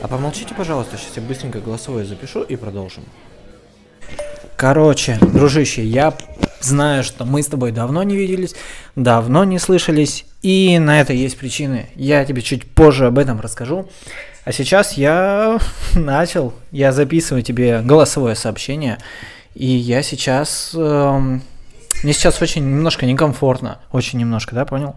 А помолчите, пожалуйста, сейчас я быстренько голосовое запишу и продолжим. Короче, дружище, я знаю, что мы с тобой давно не виделись, давно не слышались, и на это есть причины. Я тебе чуть позже об этом расскажу. А сейчас я начал, я записываю тебе голосовое сообщение, и я сейчас... Эм, мне сейчас очень немножко некомфортно, очень немножко, да, понял?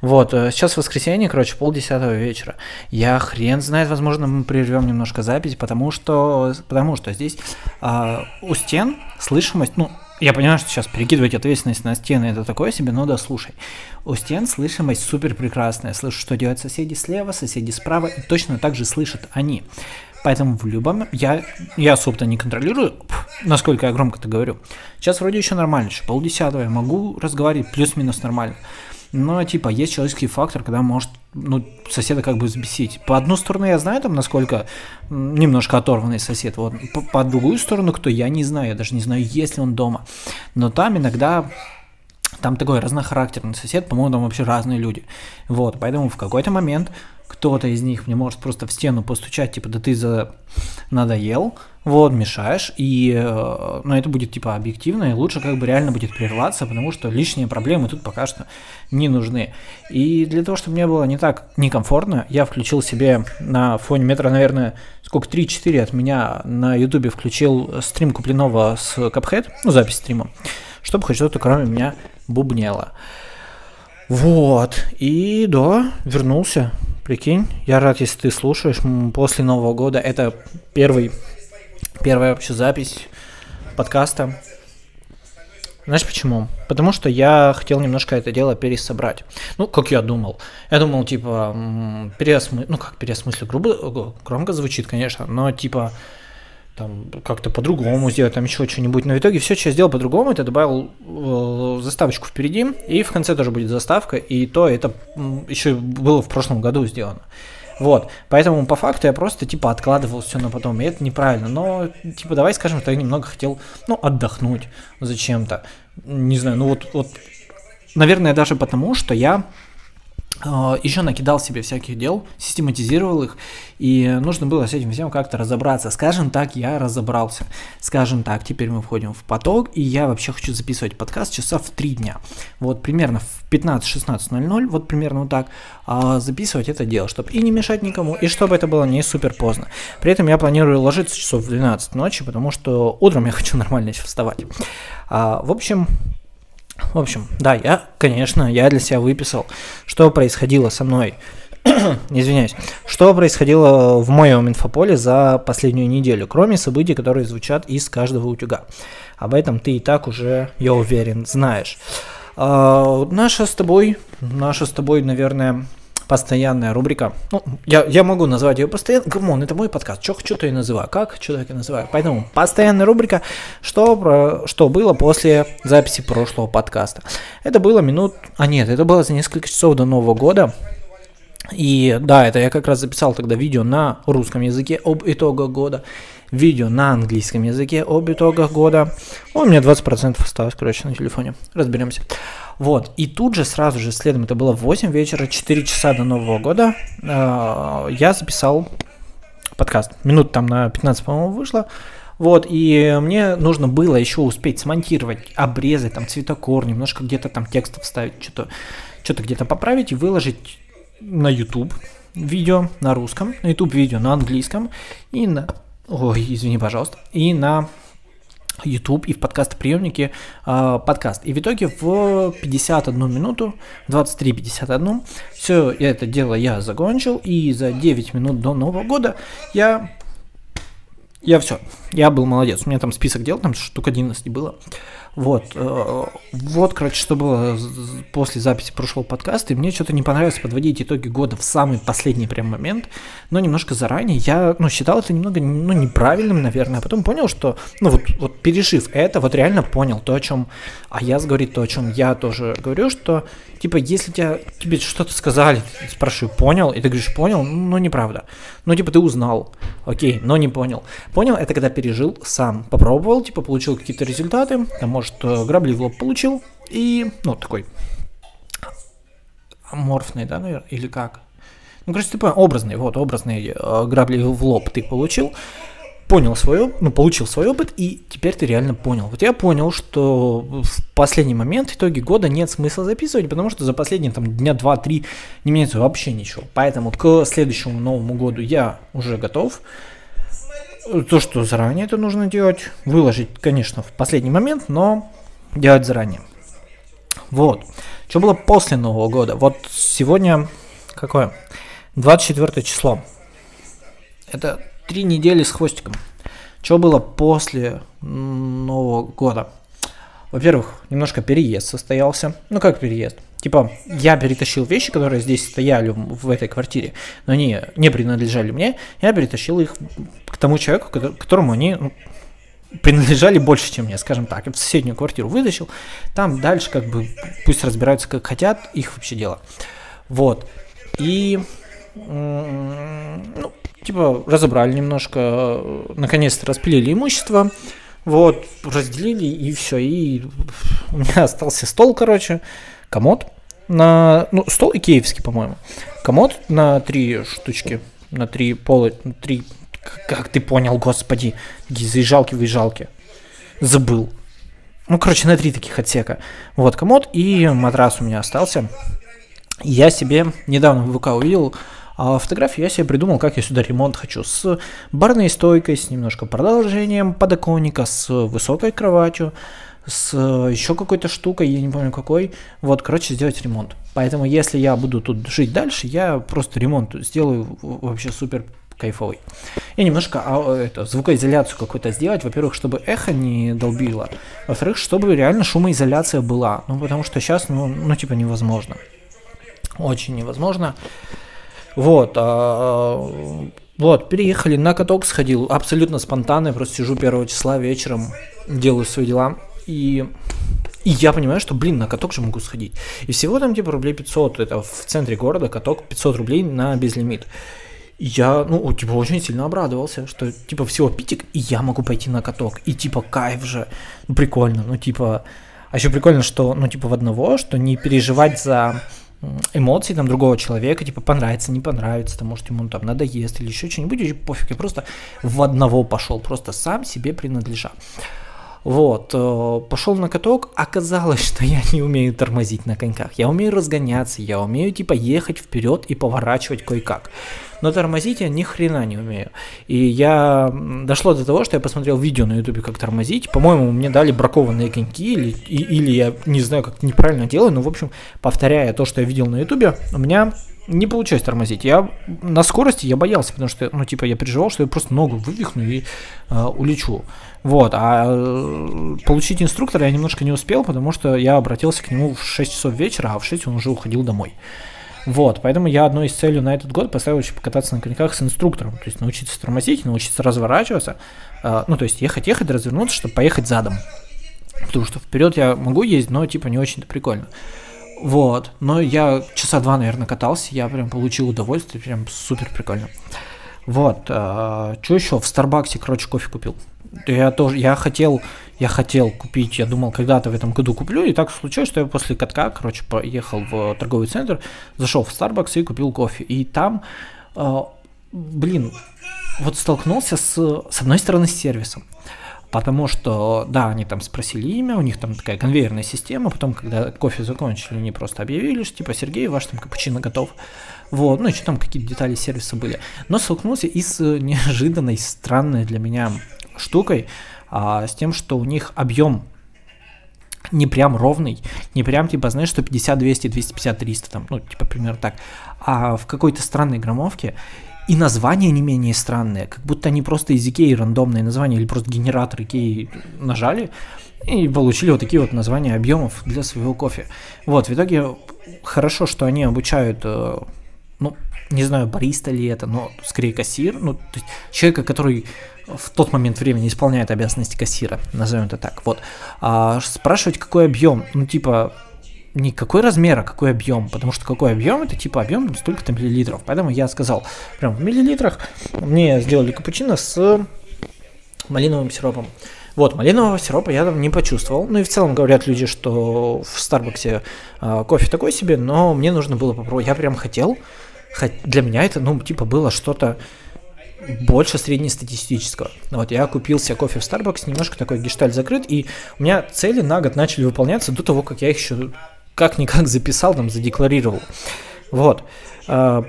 Вот, э, сейчас воскресенье, короче, полдесятого вечера. Я хрен знает, возможно, мы прервем немножко запись, потому что, потому что здесь э, у стен слышимость, ну, я понимаю, что сейчас перекидывать ответственность на стены это такое себе, но да слушай. У стен слышимость супер прекрасная. Слышу, что делают соседи слева, соседи справа, и точно так же слышат они. Поэтому в любом... Я, я особо не контролирую, насколько я громко это говорю. Сейчас вроде еще нормально, еще полдесятого я могу разговаривать плюс-минус нормально. Но, типа, есть человеческий фактор, когда может, ну, соседа как бы взбесить. По одну сторону я знаю, там, насколько немножко оторванный сосед, вот, по, по другую сторону, кто, я не знаю, я даже не знаю, есть ли он дома. Но там иногда там такой разнохарактерный сосед, по-моему, там вообще разные люди. Вот, поэтому в какой-то момент кто-то из них мне может просто в стену постучать, типа, да ты за надоел, вот, мешаешь, и, э, ну, это будет, типа, объективно, и лучше как бы реально будет прерваться, потому что лишние проблемы тут пока что не нужны. И для того, чтобы мне было не так некомфортно, я включил себе на фоне метра, наверное, сколько, 3-4 от меня на ютубе включил стрим Куплинова с Cuphead, ну, запись стрима, чтобы хоть что-то кроме меня бубнело. Вот, и да, вернулся, Прикинь, я рад, если ты слушаешь. После Нового года это первый, первая вообще запись подкаста. Знаешь почему? Потому что я хотел немножко это дело пересобрать. Ну, как я думал. Я думал, типа, переосмы... ну как переосмыслю, грубо, громко звучит, конечно, но типа там как-то по-другому сделать, там еще что-нибудь. Но в итоге все, что я сделал по-другому, это добавил э, заставочку впереди, и в конце тоже будет заставка, и то это еще было в прошлом году сделано. Вот, поэтому по факту я просто типа откладывал все на потом, и это неправильно. Но типа давай скажем, что я немного хотел, ну, отдохнуть зачем-то. Не знаю, ну вот, вот, наверное, даже потому, что я еще накидал себе всяких дел, систематизировал их, и нужно было с этим всем как-то разобраться. Скажем так, я разобрался. Скажем так, теперь мы входим в поток, и я вообще хочу записывать подкаст часа в 3 дня. Вот примерно в 15-16.00, вот примерно вот так, а, записывать это дело, чтобы и не мешать никому, и чтобы это было не супер поздно. При этом я планирую ложиться часов в 12 ночи, потому что утром я хочу нормально вставать. А, в общем, в общем, да, я, конечно, я для себя выписал, что происходило со мной, извиняюсь, что происходило в моем инфополе за последнюю неделю, кроме событий, которые звучат из каждого утюга. Об этом ты и так уже, я уверен, знаешь. А, наша с тобой, наша с тобой, наверное, постоянная рубрика. Ну, я, я могу назвать ее постоянно. Come on, это мой подкаст. Что хочу, то и называю. Как? Что так и называю. Поэтому постоянная рубрика, что, про, что было после записи прошлого подкаста. Это было минут... А нет, это было за несколько часов до Нового года. И да, это я как раз записал тогда видео на русском языке об итогах года, видео на английском языке об итогах года. У меня 20% осталось, короче, на телефоне. Разберемся. Вот, и тут же, сразу же следом, это было 8 вечера, 4 часа до Нового года, э, я записал подкаст. Минут там на 15, по-моему, вышло. Вот, и мне нужно было еще успеть смонтировать, обрезать там цветокор, немножко где-то там текст вставить, что-то что-то где-то поправить и выложить на YouTube видео на русском, на YouTube видео на английском и на... Ой, извини, пожалуйста. И на YouTube и в подкаст-приемнике э, подкаст. И в итоге в 51 минуту, 23.51, все это дело я закончил, и за 9 минут до Нового года я... Я все, я был молодец. У меня там список дел, там штук 11 было. Вот, э, вот, короче, что было после записи прошлого подкаста, и мне что-то не понравилось подводить итоги года в самый последний прям момент, но немножко заранее. Я, ну, считал это немного, ну, неправильным, наверное, а потом понял, что, ну, вот, вот пережив это, вот реально понял то, о чем а я говорит, то, о чем я тоже говорю, что, типа, если тебя, тебе что-то сказали, спрашиваю, понял, и ты говоришь, понял, ну, неправда. Ну, типа, ты узнал, окей, но не понял. Понял, это когда пережил сам, попробовал, типа, получил какие-то результаты, там, может, э, грабли в лоб получил, и, ну, такой аморфный, да, наверное, или как? Ну, короче, ты понял, образный, вот, образный э, грабли в лоб ты получил, понял свое, ну, получил свой опыт, и теперь ты реально понял. Вот я понял, что в последний момент, в итоге года нет смысла записывать, потому что за последние там дня два-три не меняется вообще ничего. Поэтому к следующему Новому году я уже готов. То, что заранее это нужно делать, выложить, конечно, в последний момент, но делать заранее. Вот. Что было после Нового года? Вот сегодня какое? 24 число. Это три недели с хвостиком. Что было после Нового года? Во-первых, немножко переезд состоялся. Ну как переезд? Типа, я перетащил вещи, которые здесь стояли в этой квартире, но они не принадлежали мне, я перетащил их к тому человеку, которому они ну, принадлежали больше, чем мне, скажем так. В соседнюю квартиру вытащил, там дальше как бы пусть разбираются как хотят, их вообще дело. Вот. И, ну, типа, разобрали немножко, наконец-то распилили имущество, вот, разделили и все. И у меня остался стол, короче, комод на, ну, стол икеевский, по-моему. Комод на три штучки, на три пола, на три, как ты понял, господи, такие заезжалки-выезжалки. Забыл. Ну, короче, на три таких отсека. Вот комод и матрас у меня остался. Я себе недавно в ВК увидел а фотографию, я себе придумал, как я сюда ремонт хочу. С барной стойкой, с немножко продолжением подоконника, с высокой кроватью, с еще какой-то штукой, я не помню какой. Вот, короче, сделать ремонт. Поэтому, если я буду тут жить дальше, я просто ремонт сделаю вообще супер кайфовый. И немножко а, это, звукоизоляцию какую-то сделать. Во-первых, чтобы эхо не долбило. Во-вторых, чтобы реально шумоизоляция была. Ну, потому что сейчас, ну, ну типа, невозможно. Очень невозможно. Вот, а, вот, переехали, на каток сходил, абсолютно спонтанно, я просто сижу первого числа вечером, делаю свои дела, и, и я понимаю, что, блин, на каток же могу сходить. И всего там, типа, рублей 500, это в центре города, каток 500 рублей на безлимит. И я, ну, типа, очень сильно обрадовался, что, типа, всего питик, и я могу пойти на каток. И, типа, кайф же, ну, прикольно, ну, типа... А еще прикольно, что, ну, типа, в одного, что не переживать за эмоций там другого человека, типа понравится, не понравится, там, может ему там надоест или еще что-нибудь, пофиг, я просто в одного пошел, просто сам себе принадлежа. Вот, э, пошел на каток, оказалось, что я не умею тормозить на коньках. Я умею разгоняться, я умею типа ехать вперед и поворачивать кое-как. Но тормозить я ни хрена не умею. И я дошло до того, что я посмотрел видео на ютубе, как тормозить. По-моему, мне дали бракованные коньки, или, и, или я не знаю, как неправильно делаю, но, в общем, повторяя то, что я видел на ютубе, у меня не получилось тормозить. Я на скорости я боялся, потому что, ну, типа, я переживал, что я просто ногу вывихну и э, улечу. Вот, а э, получить инструктора я немножко не успел, потому что я обратился к нему в 6 часов вечера, а в 6 он уже уходил домой. Вот, поэтому я одной из целей на этот год поставил еще покататься на коньках с инструктором, то есть научиться тормозить, научиться разворачиваться, э, ну, то есть ехать-ехать, развернуться, чтобы поехать задом. Потому что вперед я могу ездить, но типа не очень-то прикольно. Вот, но я часа два, наверное, катался, я прям получил удовольствие, прям супер прикольно. Вот, э, что еще? В Старбаксе, короче, кофе купил. Я тоже, я хотел, я хотел купить, я думал, когда-то в этом году куплю, и так случилось, что я после катка, короче, поехал в торговый центр, зашел в Starbucks и купил кофе. И там, э, блин, вот столкнулся с, с одной стороны, с сервисом. Потому что, да, они там спросили имя, у них там такая конвейерная система, потом, когда кофе закончили, они просто объявили, что типа, Сергей, ваш там капучино готов. Вот, ну, еще там какие-то детали сервиса были. Но столкнулся и с неожиданной, странной для меня штукой, а, с тем, что у них объем не прям ровный, не прям типа, знаешь, 150, 200, 250, 300, там, ну, типа, примерно так, а в какой-то странной граммовке, и названия не менее странные, как будто они просто из Икеи рандомные названия или просто генератор Икеи нажали и получили вот такие вот названия объемов для своего кофе. Вот, в итоге хорошо, что они обучают, э, ну, не знаю, бариста ли это, но скорее кассир, ну, то есть человека, который в тот момент времени исполняет обязанности кассира, назовем это так, вот, а, спрашивать, какой объем, ну, типа, не какой размер, а какой объем, потому что какой объем, это типа объем столько-то миллилитров, поэтому я сказал, прям в миллилитрах, мне сделали капучино с малиновым сиропом. Вот, малинового сиропа я там не почувствовал. Ну и в целом говорят люди, что в Старбаксе э, кофе такой себе, но мне нужно было попробовать. Я прям хотел, для меня это, ну, типа, было что-то больше среднестатистического. Вот я купил себе кофе в Starbucks, немножко такой гештальт закрыт, и у меня цели на год начали выполняться до того, как я их еще как-никак записал, там, задекларировал. Вот. А,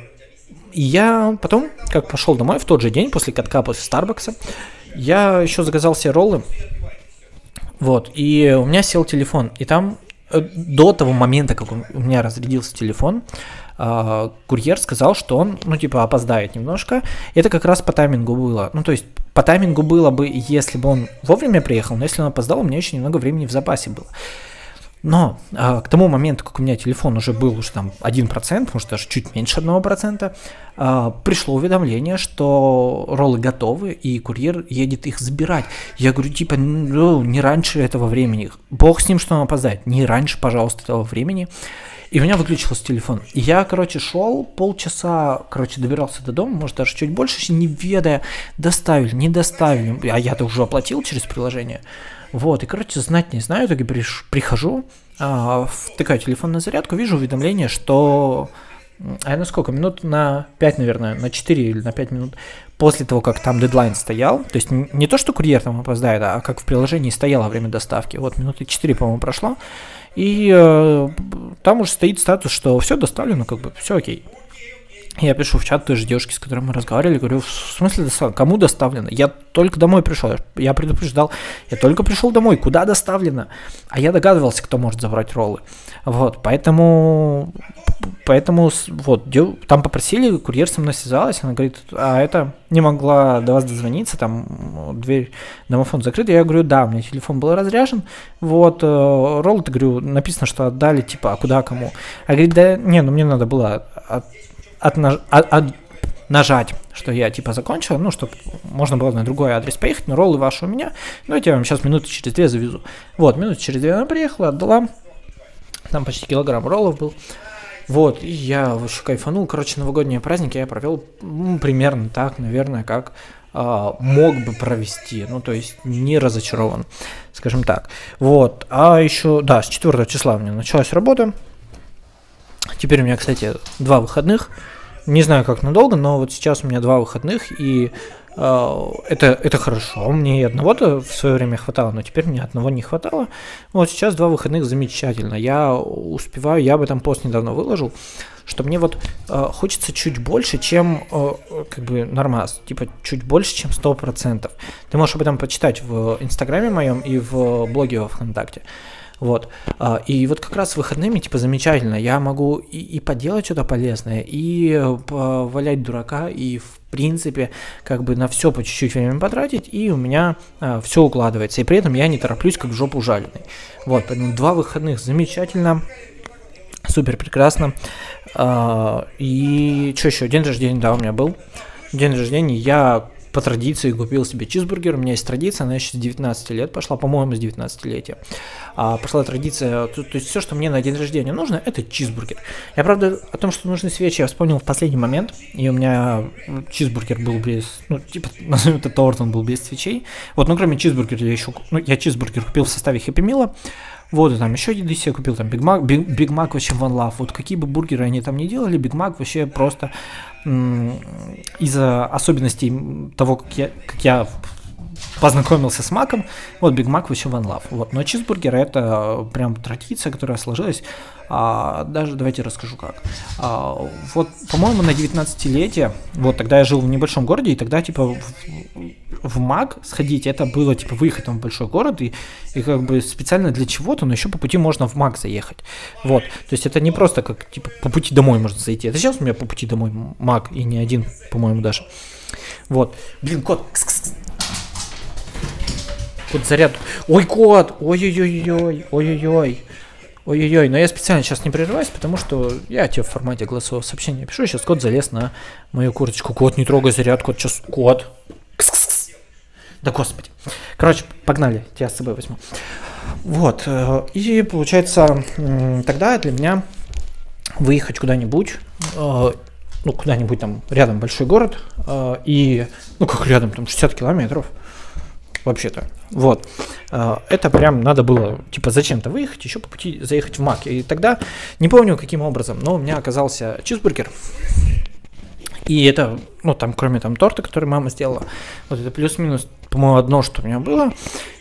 и я потом, как пошел домой в тот же день, после катка после Старбакса, я еще заказал себе роллы. Вот, и у меня сел телефон, и там э, до того момента, как у меня разрядился телефон, а, курьер сказал, что он, ну, типа, опоздает немножко. Это как раз по таймингу было. Ну, то есть, по таймингу было бы, если бы он вовремя приехал, но если он опоздал, у меня еще немного времени в запасе было. Но а, к тому моменту, как у меня телефон уже был уже там 1%, может даже чуть меньше 1%, а, пришло уведомление, что роллы готовы, и курьер едет их забирать. Я говорю, типа, ну, не раньше этого времени. Бог с ним, что он опоздает. Не раньше, пожалуйста, этого времени. И у меня выключился телефон. И я, короче, шел полчаса, короче, добирался до дома, может, даже чуть больше, не ведая, доставили, не доставили. А я-то уже оплатил через приложение. Вот, и, короче, знать не знаю, так и приш, прихожу, а, втыкаю телефон на зарядку, вижу уведомление, что... А на сколько? Минут на 5, наверное, на 4 или на 5 минут после того, как там дедлайн стоял, то есть не то, что курьер там опоздает, а как в приложении стояло время доставки. Вот минуты 4, по-моему, прошло. И э, там уже стоит статус, что все доставлено, как бы все окей. Я пишу в чат той же девушки, с которой мы разговаривали, говорю, в смысле доставлено? Кому доставлено? Я только домой пришел, я предупреждал, я только пришел домой, куда доставлено? А я догадывался, кто может забрать роллы. Вот, поэтому, поэтому вот, там попросили, курьер со мной связалась, она говорит, а это не могла до вас дозвониться, там дверь, домофон закрыт. Я говорю, да, у меня телефон был разряжен, вот, э, роллы, говорю, написано, что отдали, типа, а куда, кому? А говорит, да, не, ну мне надо было от, от, от, от, нажать, что я типа закончил, ну, чтобы можно было на другой адрес поехать, но роллы ваши у меня, давайте я вам сейчас минуты через две завезу. Вот, минуты через две она приехала, отдала, там почти килограмм роллов был. Вот, и я вообще кайфанул. Короче, новогодние праздники я провел ну, примерно так, наверное, как а, мог бы провести. Ну, то есть не разочарован, скажем так. Вот, а еще, да, с 4 числа у меня началась работа. Теперь у меня, кстати, два выходных. Не знаю, как надолго, но вот сейчас у меня два выходных, и э, это, это хорошо. Мне и одного-то в свое время хватало, но теперь мне одного не хватало. Вот сейчас два выходных замечательно. Я успеваю, я об этом пост недавно выложил, что мне вот э, хочется чуть больше, чем э, как бы нормас, типа чуть больше, чем 100%. Ты можешь об этом почитать в инстаграме моем и в блоге во ВКонтакте. Вот. А, и вот как раз выходными, типа, замечательно. Я могу и, и поделать что-то полезное, и э, валять дурака, и в принципе, как бы на все по чуть-чуть время потратить, и у меня а, все укладывается. И при этом я не тороплюсь, как жопу ужаленный. Вот, поэтому два выходных замечательно. Супер прекрасно. А, и что еще? День рождения, да, у меня был. День рождения я по традиции купил себе чизбургер. У меня есть традиция, она еще с 19 лет пошла, по-моему, с 19-летия. А, пошла традиция, то, то есть все, что мне на день рождения нужно, это чизбургер. Я, правда, о том, что нужны свечи, я вспомнил в последний момент, и у меня чизбургер был без, ну, типа, назовем это торт, он был без свечей. Вот, ну, кроме чизбургера я еще, ну, я чизбургер купил в составе Хэппи Мила, вот, и там еще еды себе купил, там Биг Мак, Биг Мак вообще One Love. Вот какие бы бургеры они там не делали, Биг Мак вообще просто из-за особенностей того, как я, как я познакомился с маком, вот Биг Мак вообще One Love. Вот, но чизбургер это прям традиция, которая сложилась. А, даже давайте расскажу как. А, вот, по-моему, на 19-летие, вот тогда я жил в небольшом городе, и тогда типа в, в МАК сходить, это было типа выехать там в большой город, и, и как бы специально для чего-то, но еще по пути можно в МАК заехать. Вот, то есть это не просто как типа по пути домой можно зайти. Это сейчас у меня по пути домой МАК, и не один, по-моему, даже. Вот. Блин, кот. Кс-кс-кс. Кот заряд. Ой, кот! Ой-ой-ой-ой. Ой-ой-ой. Ой-ой-ой, но я специально сейчас не прерываюсь, потому что я тебе в формате голосового сообщения пишу. Сейчас кот залез на мою курточку. Кот, не трогай заряд, кот, сейчас кот. Кс-кс-кс. Да господи. Короче, погнали, тебя с собой возьму. Вот, э, и получается, тогда для меня выехать куда-нибудь, э, ну, куда-нибудь там рядом большой город, э, и, ну, как рядом, там 60 километров, вообще-то. Вот. А, это прям надо было, типа, зачем-то выехать, еще по пути заехать в Мак. И тогда, не помню каким образом, но у меня оказался чизбургер. И это, ну, там, кроме там торта, который мама сделала, вот это плюс-минус, по-моему, одно, что у меня было.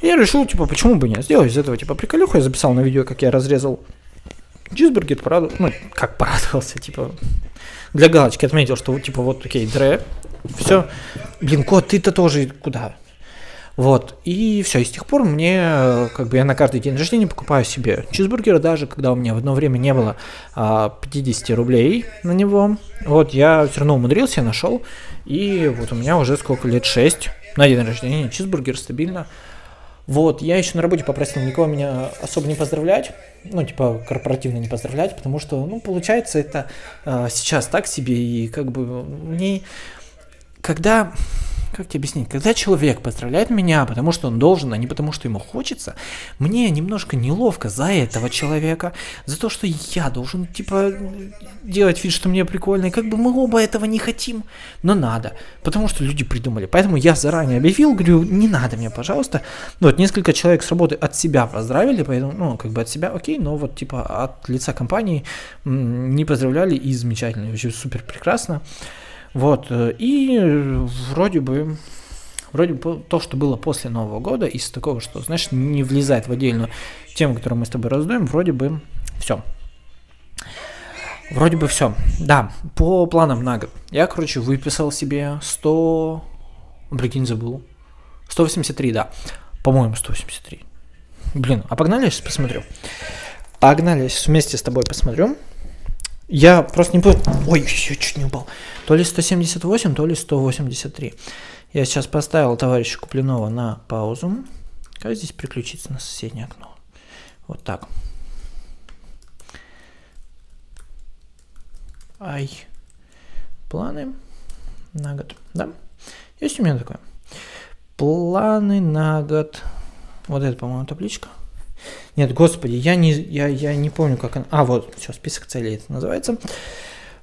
И я решил, типа, почему бы не сделать из этого, типа, приколюху. Я записал на видео, как я разрезал чизбургер, порадовал, ну, как порадовался, типа, для галочки отметил, что, типа, вот, окей, дре, все. Блин, кот, ты-то тоже куда? Вот, и все, и с тех пор мне, как бы я на каждый день рождения покупаю себе чизбургер, даже когда у меня в одно время не было а, 50 рублей на него. Вот, я все равно умудрился, я нашел, и вот у меня уже сколько лет, 6 на день рождения, чизбургер стабильно. Вот, я еще на работе попросил никого меня особо не поздравлять, ну, типа, корпоративно не поздравлять, потому что, ну, получается, это а, сейчас так себе, и как бы мне, когда как тебе объяснить, когда человек поздравляет меня, потому что он должен, а не потому что ему хочется, мне немножко неловко за этого человека, за то, что я должен, типа, делать вид, что мне прикольно, и как бы мы оба этого не хотим, но надо, потому что люди придумали. Поэтому я заранее объявил, говорю, не надо мне, пожалуйста. Ну, вот несколько человек с работы от себя поздравили, поэтому, ну, как бы от себя, окей, но вот, типа, от лица компании не поздравляли, и замечательно, вообще супер прекрасно. Вот, э, и вроде бы, вроде бы то, что было после Нового года, из такого, что, знаешь, не влезает в отдельную тему, которую мы с тобой раздаем, вроде бы все. Вроде бы все. Да, по планам на год. Я, короче, выписал себе 100... Прикинь, забыл. 183, да. По-моему, 183. Блин, а погнали, сейчас посмотрю. Погнали, вместе с тобой посмотрю. Я просто не понял. Ой, еще чуть не упал. То ли 178, то ли 183. Я сейчас поставил товарища Куплинова на паузу. Как здесь переключиться на соседнее окно? Вот так. Ай. Планы на год. Да? Есть у меня такое. Планы на год. Вот это, по-моему, табличка. Нет, господи, я не, я, я не помню, как она... А, вот, все, список целей это называется.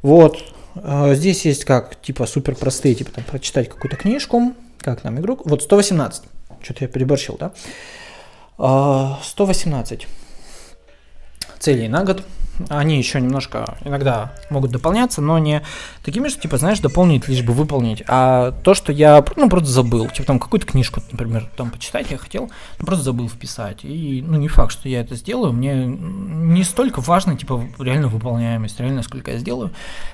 Вот, э, здесь есть как, типа, супер простые, типа, там, прочитать какую-то книжку, как нам игрок. Вот, 118. Что-то я переборщил, да? Э, 118 целей на год они еще немножко иногда могут дополняться, но не такими же, типа, знаешь, дополнить, лишь бы выполнить, а то, что я, ну, просто забыл, типа, там, какую-то книжку, например, там, почитать я хотел, но просто забыл вписать, и, ну, не факт, что я это сделаю, мне не столько важно, типа, реально выполняемость, реально сколько я сделаю,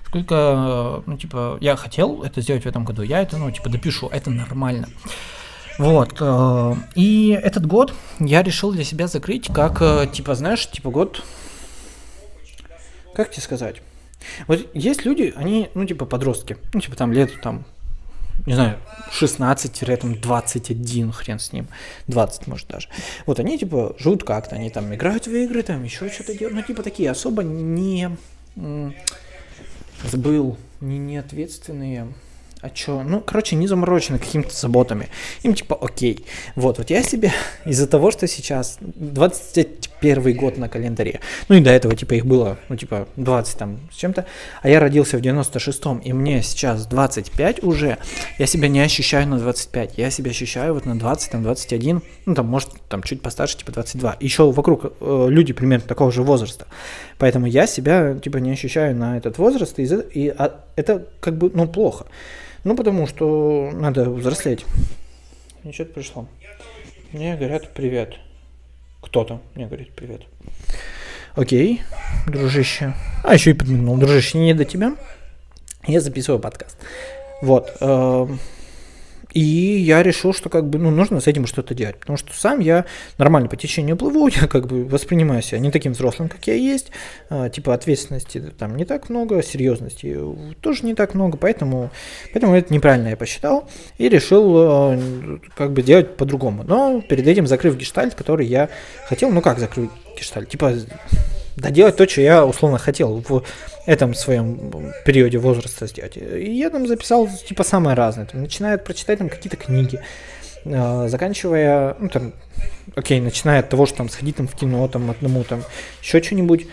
сколько, ну, типа, я хотел это сделать в этом году, я это, ну, типа, допишу, это нормально. Вот. Э, и этот год я решил для себя закрыть как, э, типа, знаешь, типа год как тебе сказать? Вот есть люди, они, ну, типа, подростки, ну, типа, там, лет, там, не знаю, 16-21, хрен с ним, 20, может, даже. Вот они, типа, живут как-то, они там играют в игры, там еще что-то делают, ну, типа, такие особо не... Забыл, не неответственные, а чё, ну, короче, не заморочены какими-то заботами. Им типа окей. Вот, вот я себе из-за того, что сейчас 21 год на календаре, ну и до этого типа их было, ну типа 20 там с чем-то, а я родился в 96-м, и мне сейчас 25 уже, я себя не ощущаю на 25, я себя ощущаю вот на 20, там 21, ну там может там чуть постарше, типа 22. Еще вокруг э, люди примерно такого же возраста. Поэтому я себя типа не ощущаю на этот возраст, и, и а, это как бы, ну, плохо. Ну, потому что надо взрослеть. Мне что-то пришло. Мне говорят привет. Кто-то мне говорит привет. Окей, дружище. А, еще и подмигнул. Дружище, не до тебя. Я записываю подкаст. Вот. Э, и я решил, что как бы, ну, нужно с этим что-то делать. Потому что сам я нормально по течению плыву, я как бы воспринимаю себя не таким взрослым, как я есть. А, типа ответственности там не так много, серьезности тоже не так много, поэтому, поэтому это неправильно я посчитал и решил а, как бы делать по-другому. Но перед этим закрыв гештальт, который я хотел, ну как закрыть гештальт? Типа доделать то, что я условно хотел в этом своем периоде возраста сделать. И я там записал типа самое разное. Там, начиная прочитать там какие-то книги, э, заканчивая, ну там, окей, начиная от того, что там сходить там в кино, там одному там еще что-нибудь,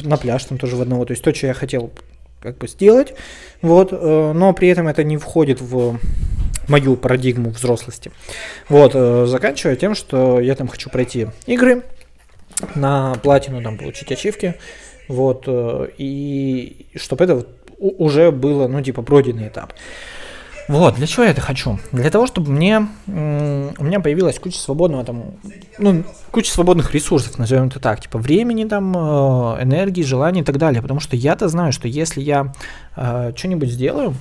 на пляж там тоже в одного, то есть то, что я хотел как бы сделать, вот, э, но при этом это не входит в мою парадигму взрослости. Вот, э, заканчивая тем, что я там хочу пройти игры, на платину там получить ачивки, вот, э, и чтобы это вот уже было, ну, типа, пройденный этап. Вот, для чего я это хочу? Для того, чтобы мне, у меня появилась куча свободного там, ну, куча свободных ресурсов, назовем это так, типа времени там, э, энергии, желаний и так далее. Потому что я-то знаю, что если я э, что-нибудь сделаю,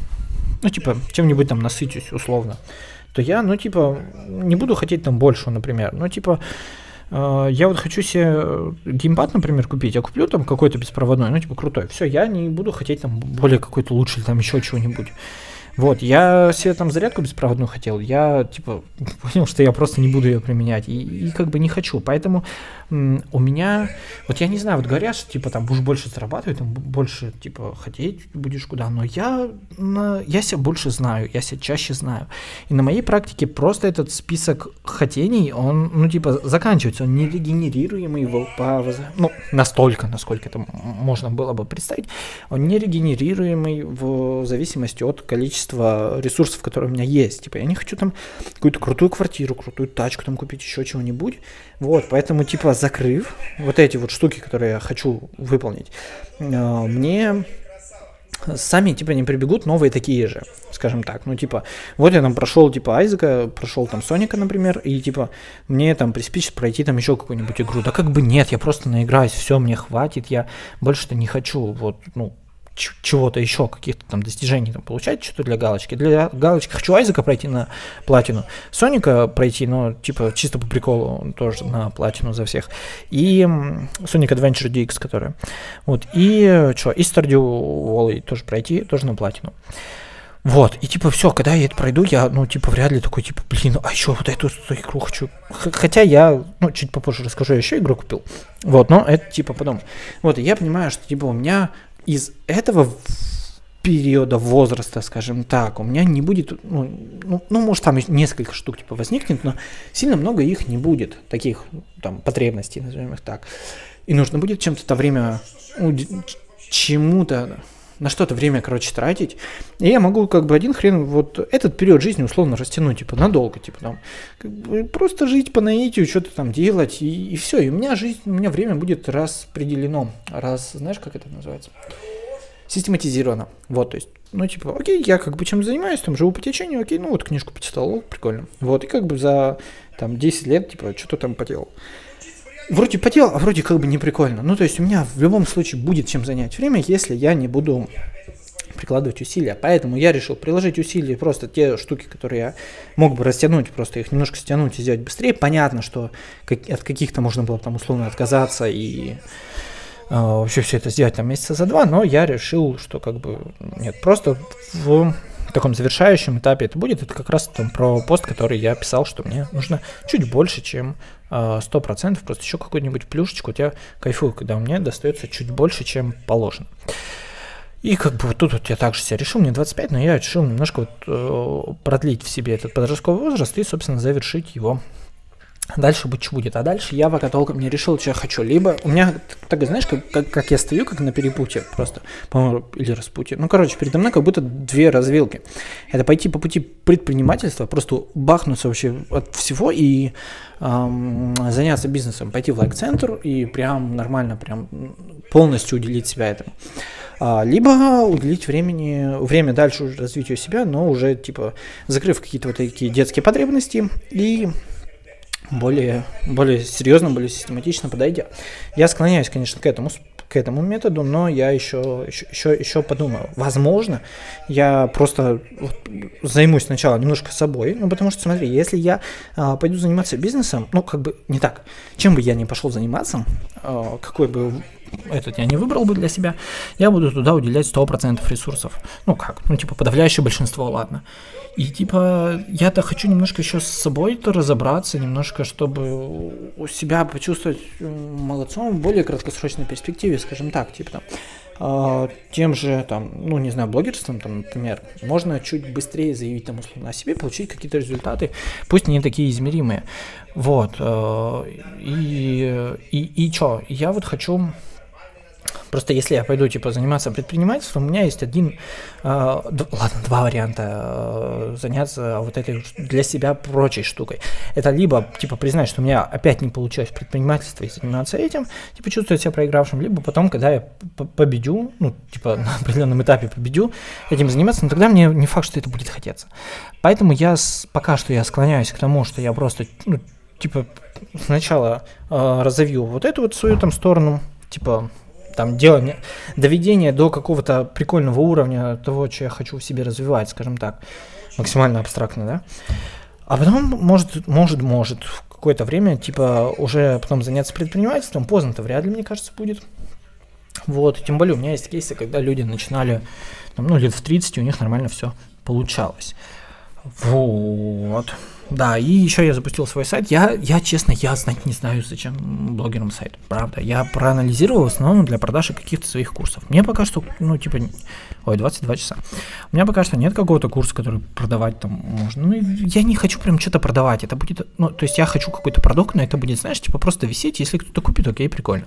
ну, типа, чем-нибудь там насытюсь условно, то я, ну, типа, не буду хотеть там больше, например. Ну, типа, я вот хочу себе геймпад, например, купить, я куплю там какой-то беспроводной, ну, типа, крутой. Все, я не буду хотеть там более какой-то лучший, там еще чего-нибудь. Вот, я себе там зарядку беспроводную хотел, я, типа, понял, что я просто не буду ее применять, и, и как бы не хочу, поэтому у меня, вот я не знаю, вот говорят, что, типа, там, будешь больше зарабатывать, там, больше, типа, хотеть будешь куда, но я, я себя больше знаю, я себя чаще знаю, и на моей практике просто этот список хотений, он, ну, типа, заканчивается, он не регенерируемый по, ну, настолько, насколько это можно было бы представить, он не регенерируемый в зависимости от количества ресурсов, которые у меня есть. Типа, я не хочу там какую-то крутую квартиру, крутую тачку там купить, еще чего-нибудь. Вот, поэтому, типа, закрыв вот эти вот штуки, которые я хочу выполнить, э, мне сами, типа, не прибегут новые такие же, скажем так. Ну, типа, вот я там прошел, типа, Айзека, прошел там Соника, например, и, типа, мне там приспичит пройти там еще какую-нибудь игру. Да как бы нет, я просто наиграюсь, все, мне хватит, я больше-то не хочу, вот, ну, чего-то еще, каких-то там достижений там получать, что-то для галочки. Для галочки хочу Айзека пройти на платину, Соника пройти, но типа чисто по приколу тоже на платину за всех. И Sonic Adventure DX, которая. Вот, и что, и Stardew Valley тоже пройти, тоже на платину. Вот, и типа все, когда я это пройду, я, ну, типа, вряд ли такой, типа, блин, а еще вот эту игру хочу. Хотя я, ну, чуть попозже расскажу, я еще игру купил. Вот, но это типа потом. Вот, и я понимаю, что типа у меня из этого периода возраста, скажем так, у меня не будет, ну, ну, ну, может, там несколько штук типа возникнет, но сильно много их не будет, таких там потребностей, назовем их так. И нужно будет чем-то это время, чему-то, на что-то время, короче, тратить. И я могу как бы один хрен вот этот период жизни условно растянуть, типа, надолго, типа, там, как бы просто жить по наитию, что-то там делать, и, и все. И у меня жизнь, у меня время будет распределено, раз, знаешь, как это называется? Систематизировано. Вот, то есть, ну, типа, окей, я как бы чем занимаюсь, там, живу по течению, окей, ну, вот книжку почитал, прикольно. Вот, и как бы за, там, 10 лет, типа, что-то там поделал вроде потел, а вроде как бы не прикольно. Ну, то есть у меня в любом случае будет чем занять время, если я не буду прикладывать усилия. Поэтому я решил приложить усилия, просто те штуки, которые я мог бы растянуть, просто их немножко стянуть и сделать быстрее. Понятно, что как, от каких-то можно было там условно отказаться и э, вообще все это сделать там месяца за два, но я решил, что как бы нет, просто в таком завершающем этапе это будет, это как раз там про пост, который я писал, что мне нужно чуть больше, чем э, 100%, просто еще какую-нибудь плюшечку, я кайфую, когда мне достается чуть больше, чем положено. И как бы вот тут вот я также себя решил, мне 25, но я решил немножко вот, э, продлить в себе этот подростковый возраст и, собственно, завершить его Дальше быть что будет. А дальше я пока толком не решил, что я хочу. Либо у меня, так знаешь, как, как, как я стою, как на перепуте просто, по-моему, или распуте. Ну, короче, передо мной как будто две развилки. Это пойти по пути предпринимательства, просто бахнуться вообще от всего и эм, заняться бизнесом. Пойти в лайк-центр и прям нормально, прям полностью уделить себя этому. А, либо уделить времени, время дальше развитию себя, но уже, типа, закрыв какие-то вот такие детские потребности и более, более серьезно, более систематично подойдя. Я склоняюсь, конечно, к этому, к этому методу, но я еще, еще, еще, еще подумаю. Возможно, я просто вот займусь сначала немножко собой, ну, потому что, смотри, если я а, пойду заниматься бизнесом, ну, как бы не так, чем бы я ни пошел заниматься, а, какой бы этот я не выбрал бы для себя, я буду туда уделять 100% ресурсов. Ну как, ну типа подавляющее большинство, ладно. И типа я-то хочу немножко еще с собой-то разобраться, немножко, чтобы у себя почувствовать молодцом в более краткосрочной перспективе, скажем так, типа там а, тем же, там, ну, не знаю, блогерством, там, например, можно чуть быстрее заявить там условно о себе, получить какие-то результаты, пусть не такие измеримые. Вот. Э, и, и, и что? Я вот хочу Просто если я пойду, типа, заниматься предпринимательством, у меня есть один, э, ладно, два варианта э, заняться вот этой для себя прочей штукой. Это либо, типа, признать, что у меня опять не получилось предпринимательство и заниматься этим, типа, чувствовать себя проигравшим, либо потом, когда я победю, ну, типа, на определенном этапе победю, этим заниматься, но тогда мне не факт, что это будет хотеться. Поэтому я с, пока что я склоняюсь к тому, что я просто, ну, типа, сначала э, разовью вот эту вот свою там сторону, типа, там делание, доведение до какого-то прикольного уровня того, что я хочу в себе развивать, скажем так, максимально абстрактно, да. А потом, может, может, может, в какое-то время, типа, уже потом заняться предпринимательством, поздно-то вряд ли, мне кажется, будет. Вот, тем более у меня есть кейсы, когда люди начинали, там, ну, лет в 30, у них нормально все получалось. Вот. Да, и еще я запустил свой сайт. Я, я, честно, я знать не знаю, зачем блогерам сайт. Правда. Я проанализировал в основном для продажи каких-то своих курсов. Мне пока что, ну, типа, ой, 22 часа. У меня пока что нет какого-то курса, который продавать там можно. Ну, я не хочу прям что-то продавать. Это будет, ну, то есть я хочу какой-то продукт, но это будет, знаешь, типа просто висеть. Если кто-то купит, окей, прикольно.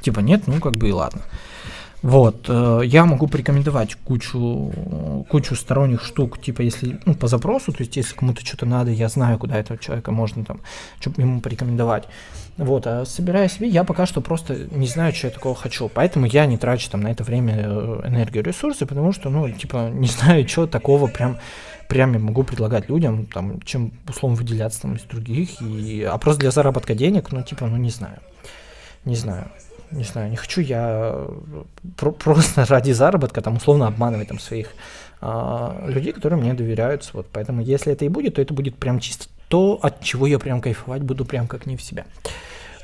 Типа нет, ну, как бы и ладно. Вот, э, я могу порекомендовать кучу, кучу сторонних штук, типа если, ну, по запросу, то есть если кому-то что-то надо, я знаю, куда этого человека можно там, что ему порекомендовать. Вот, а собирая себе, я пока что просто не знаю, что я такого хочу, поэтому я не трачу там на это время э, энергию, ресурсы, потому что, ну, типа, не знаю, что такого прям прям я могу предлагать людям, там, чем условно выделяться там из других, и, а просто для заработка денег, ну, типа, ну, не знаю, не знаю не знаю, не хочу я про- просто ради заработка там условно обманывать там своих а, людей, которые мне доверяются. Вот, поэтому если это и будет, то это будет прям чисто то, от чего я прям кайфовать буду прям как не в себя.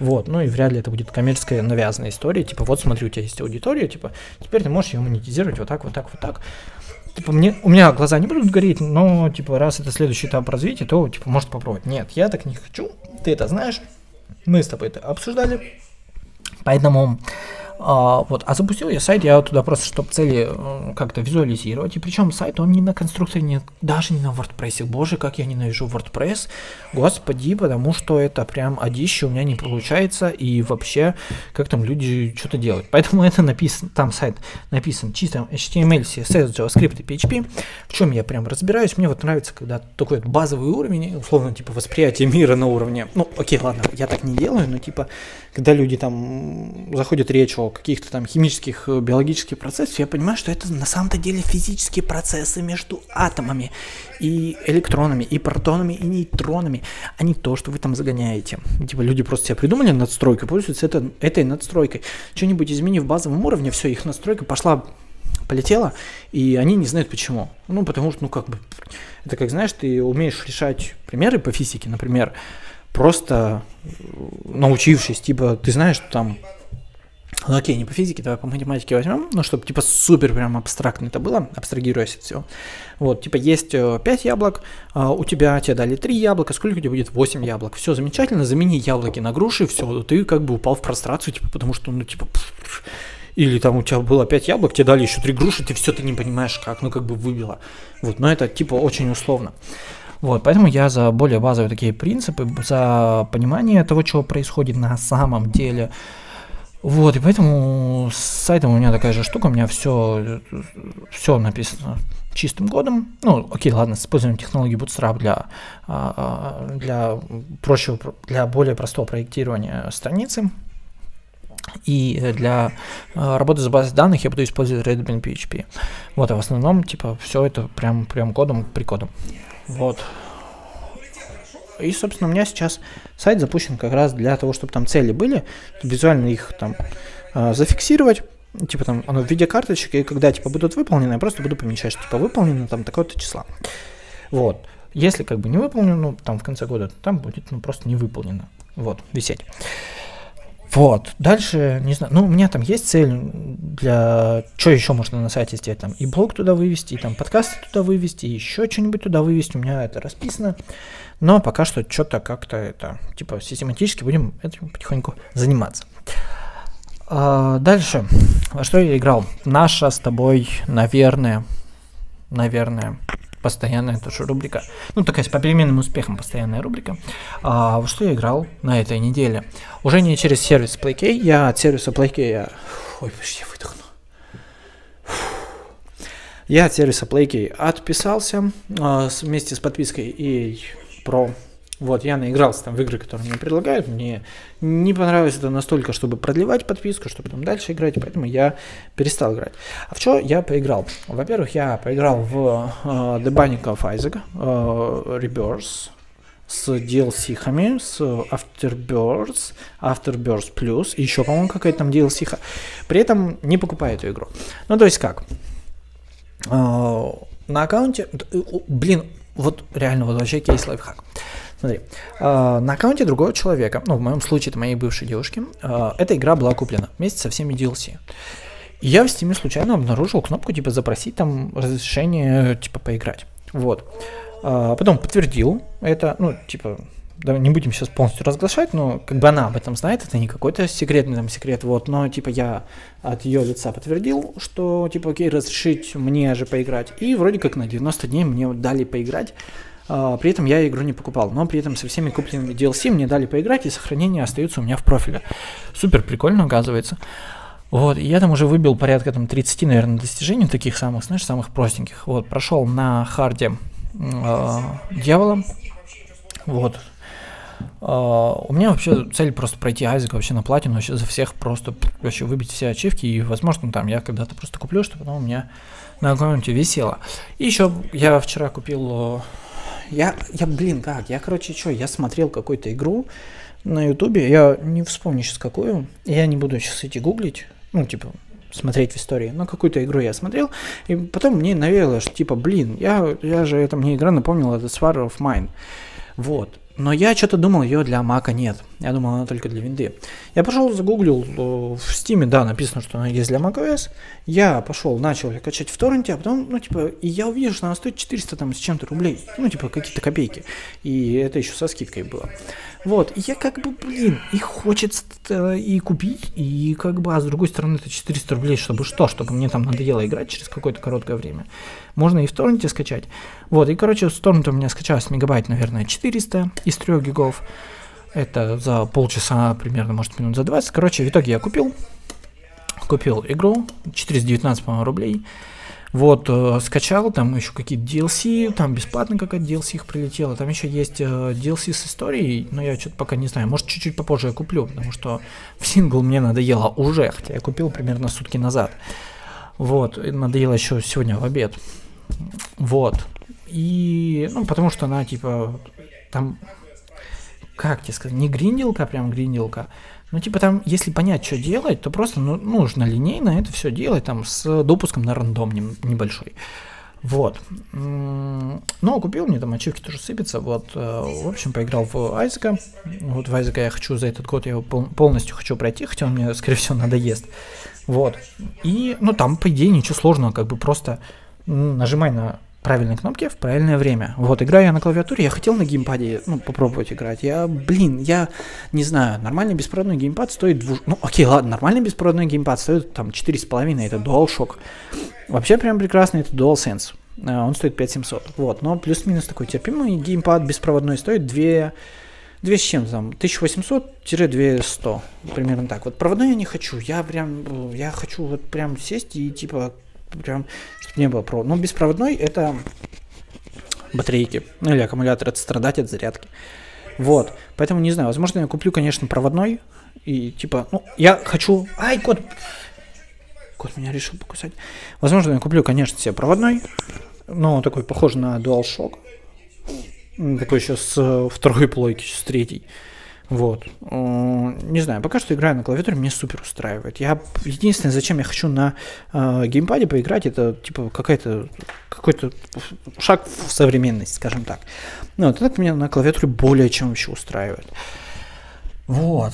Вот, ну и вряд ли это будет коммерческая навязанная история, типа, вот смотри, у тебя есть аудитория, типа, теперь ты можешь ее монетизировать вот так, вот так, вот так. Типа, мне, у меня глаза не будут гореть, но, типа, раз это следующий этап развития, то, типа, может попробовать. Нет, я так не хочу, ты это знаешь, мы с тобой это обсуждали, Поэтому а, вот, а запустил я сайт, я туда просто, чтобы цели э, как-то визуализировать. И причем сайт, он не на конструкции, не, даже не на WordPress. Боже, как я ненавижу WordPress. Господи, потому что это прям одище у меня не получается. И вообще, как там люди что-то делают. Поэтому это написан, там сайт написан чисто HTML, CSS, JavaScript и PHP. В чем я прям разбираюсь. Мне вот нравится, когда такой базовый уровень, условно, типа восприятие мира на уровне. Ну, окей, ладно, я так не делаю, но типа, когда люди там заходят речь о каких-то там химических, э, биологических процессов, я понимаю, что это на самом-то деле физические процессы между атомами и электронами, и протонами, и нейтронами, а не то, что вы там загоняете. Типа люди просто себе придумали надстройку, пользуются это, этой надстройкой. Что-нибудь измени в базовом уровне, все, их настройка пошла полетела, и они не знают почему. Ну, потому что, ну, как бы, это как, знаешь, ты умеешь решать примеры по физике, например, просто э, научившись, типа, ты знаешь, что там ну окей, не по физике, давай по математике возьмем, ну, чтобы типа супер прям абстрактно это было, абстрагируясь от всего. Вот, типа есть 5 э, яблок, а у тебя тебе дали 3 яблока, сколько у тебя будет 8 яблок. Все замечательно, замени яблоки на груши, все, ты как бы упал в прострацию, типа, потому что, ну, типа, или там у тебя было 5 яблок, тебе дали еще 3 груши, ты все, ты не понимаешь как, ну, как бы выбило. Вот, но это типа очень условно. Вот, поэтому я за более базовые такие принципы, за понимание того, что происходит на самом деле, вот, и поэтому с сайтом у меня такая же штука, у меня все, все написано чистым кодом. Ну, окей, ладно, с использованием технологии Bootstrap для, а, а, для, проще, для более простого проектирования страницы. И для а, работы с базой данных я буду использовать Redmine PHP. Вот, а в основном, типа, все это прям, прям кодом, прикодом. Вот. И, собственно, у меня сейчас сайт запущен как раз для того, чтобы там цели были, визуально их там э, зафиксировать, типа там оно в виде карточек, и когда типа будут выполнены, я просто буду помечать, что типа выполнено там такое-то числа. Вот. Если как бы не выполнено, ну, там в конце года, там будет ну, просто не выполнено. Вот, висеть. Вот, дальше, не знаю, ну, у меня там есть цель для, что еще можно на сайте сделать, там, и блог туда вывести, и там подкасты туда вывести, и еще что-нибудь туда вывести, у меня это расписано, но пока что что-то как-то это, типа, систематически будем этим потихоньку заниматься. А, дальше, во что я играл? Наша с тобой, наверное, наверное, постоянная тоже рубрика. Ну, такая с переменным успехом постоянная рубрика. А, что я играл на этой неделе? Уже не через сервис PlayKey, я от сервиса PlayKey... Я... Ой, почти выдохну. Я от сервиса PlayKey отписался а, вместе с подпиской и про вот, я наигрался там в игры, которые мне предлагают. Мне не понравилось это настолько, чтобы продлевать подписку, чтобы там дальше играть, поэтому я перестал играть. А в что я поиграл? Во-первых, я поиграл в uh, The Binding of Isaac uh, Rebirth с DLC-хами, с Afterbirth, Afterbirth Plus, и еще, по-моему, какая-то там DLC-ха. При этом не покупаю эту игру. Ну, то есть как? Uh, на аккаунте... Блин, вот реально, вот вообще кейс лайфхак. Смотри, э, на аккаунте другого человека, ну, в моем случае это моей бывшей девушки, э, эта игра была куплена вместе со всеми DLC. И я в Steam случайно обнаружил кнопку, типа, запросить там разрешение, типа, поиграть. Вот. Э, потом подтвердил это, ну, типа, да, не будем сейчас полностью разглашать, но как бы она об этом знает, это не какой-то секретный там секрет, вот, но типа я от ее лица подтвердил, что типа окей, разрешить мне же поиграть, и вроде как на 90 дней мне дали поиграть, Uh, при этом я игру не покупал, но при этом со всеми купленными DLC мне дали поиграть, и сохранения остаются у меня в профиле. Супер прикольно, оказывается. Вот, я там уже выбил порядка там 30, наверное, достижений таких самых, знаешь, самых простеньких. Вот, прошел на харде э, дьявола. Вот. Э, у меня вообще цель просто пройти Айзека вообще на платину, вообще за всех просто вообще выбить все ачивки, и, возможно, там я когда-то просто куплю, чтобы потом у меня на аккаунте висело. И еще я вчера купил я, я, блин, как? Я, короче, что, я смотрел какую-то игру на Ютубе, я не вспомню сейчас какую, я не буду сейчас идти гуглить, ну, типа, смотреть в истории, но какую-то игру я смотрел, и потом мне навеяло, что, типа, блин, я, я же, это мне игра напомнила, это Sword of Mine, вот, но я что-то думал, ее для Мака нет. Я думал, она только для винды. Я пошел, загуглил, э, в Стиме, да, написано, что она есть для macOS. Я пошел, начал качать в торренте, а потом, ну, типа, и я увидел, что она стоит 400 там с чем-то рублей. Ну, типа, какие-то копейки. И это еще со скидкой было. Вот, и я как бы, блин, и хочется и купить, и как бы, а с другой стороны, это 400 рублей, чтобы что? Чтобы мне там надоело играть через какое-то короткое время. Можно и в торренте скачать. Вот, и, короче, с торрента у меня скачалось мегабайт, наверное, 400 из 3 гигов. Это за полчаса, примерно, может, минут за 20. Короче, в итоге я купил, купил игру, 419, по-моему, рублей. Вот, э, скачал, там еще какие-то DLC, там бесплатно какая-то DLC их прилетела, там еще есть э, DLC с историей, но я что-то пока не знаю, может чуть-чуть попозже я куплю, потому что в сингл мне надоело уже, хотя я купил примерно сутки назад. Вот, надоело еще сегодня в обед. Вот. И, ну, потому что она, типа, там, как тебе сказать, не гринделка, а прям гринделка, ну, типа там, если понять, что делать, то просто ну, нужно линейно это все делать, там, с допуском на рандом небольшой. Вот. Но купил, мне там ачивки тоже сыпятся. Вот, э, в общем, поиграл в Айзека. Вот в Айзека я хочу за этот год, я его полностью хочу пройти, хотя он мне, скорее всего, надоест. Вот. И, ну, там, по идее, ничего сложного, как бы просто нажимай на правильные кнопки в правильное время. Вот, играю я на клавиатуре, я хотел на геймпаде, ну, попробовать играть. Я, блин, я не знаю, нормальный беспроводной геймпад стоит двух... Ну, окей, ладно, нормальный беспроводной геймпад стоит там 4,5, это DualShock. Вообще прям прекрасный, это DualSense. Э, он стоит 5700. Вот, но плюс-минус такой терпимый геймпад беспроводной стоит 2... 2 с чем там, 1800-200, примерно так. Вот проводной я не хочу, я прям, я хочу вот прям сесть и типа прям, чтобы не было провода. Но беспроводной это батарейки, ну или аккумулятор, это страдать от зарядки. Вот, поэтому не знаю, возможно, я куплю, конечно, проводной, и типа, ну, я хочу... Ай, кот! Кот меня решил покусать. Возможно, я куплю, конечно, себе проводной, но такой похожий на DualShock. Такой еще с второй плойки, с третьей. Вот. Не знаю, пока что играю на клавиатуре, мне супер устраивает. Я единственное, зачем я хочу на э, геймпаде поиграть, это типа какая-то какой-то шаг в современность, скажем так. Ну, вот это меня на клавиатуре более чем вообще устраивает. Вот.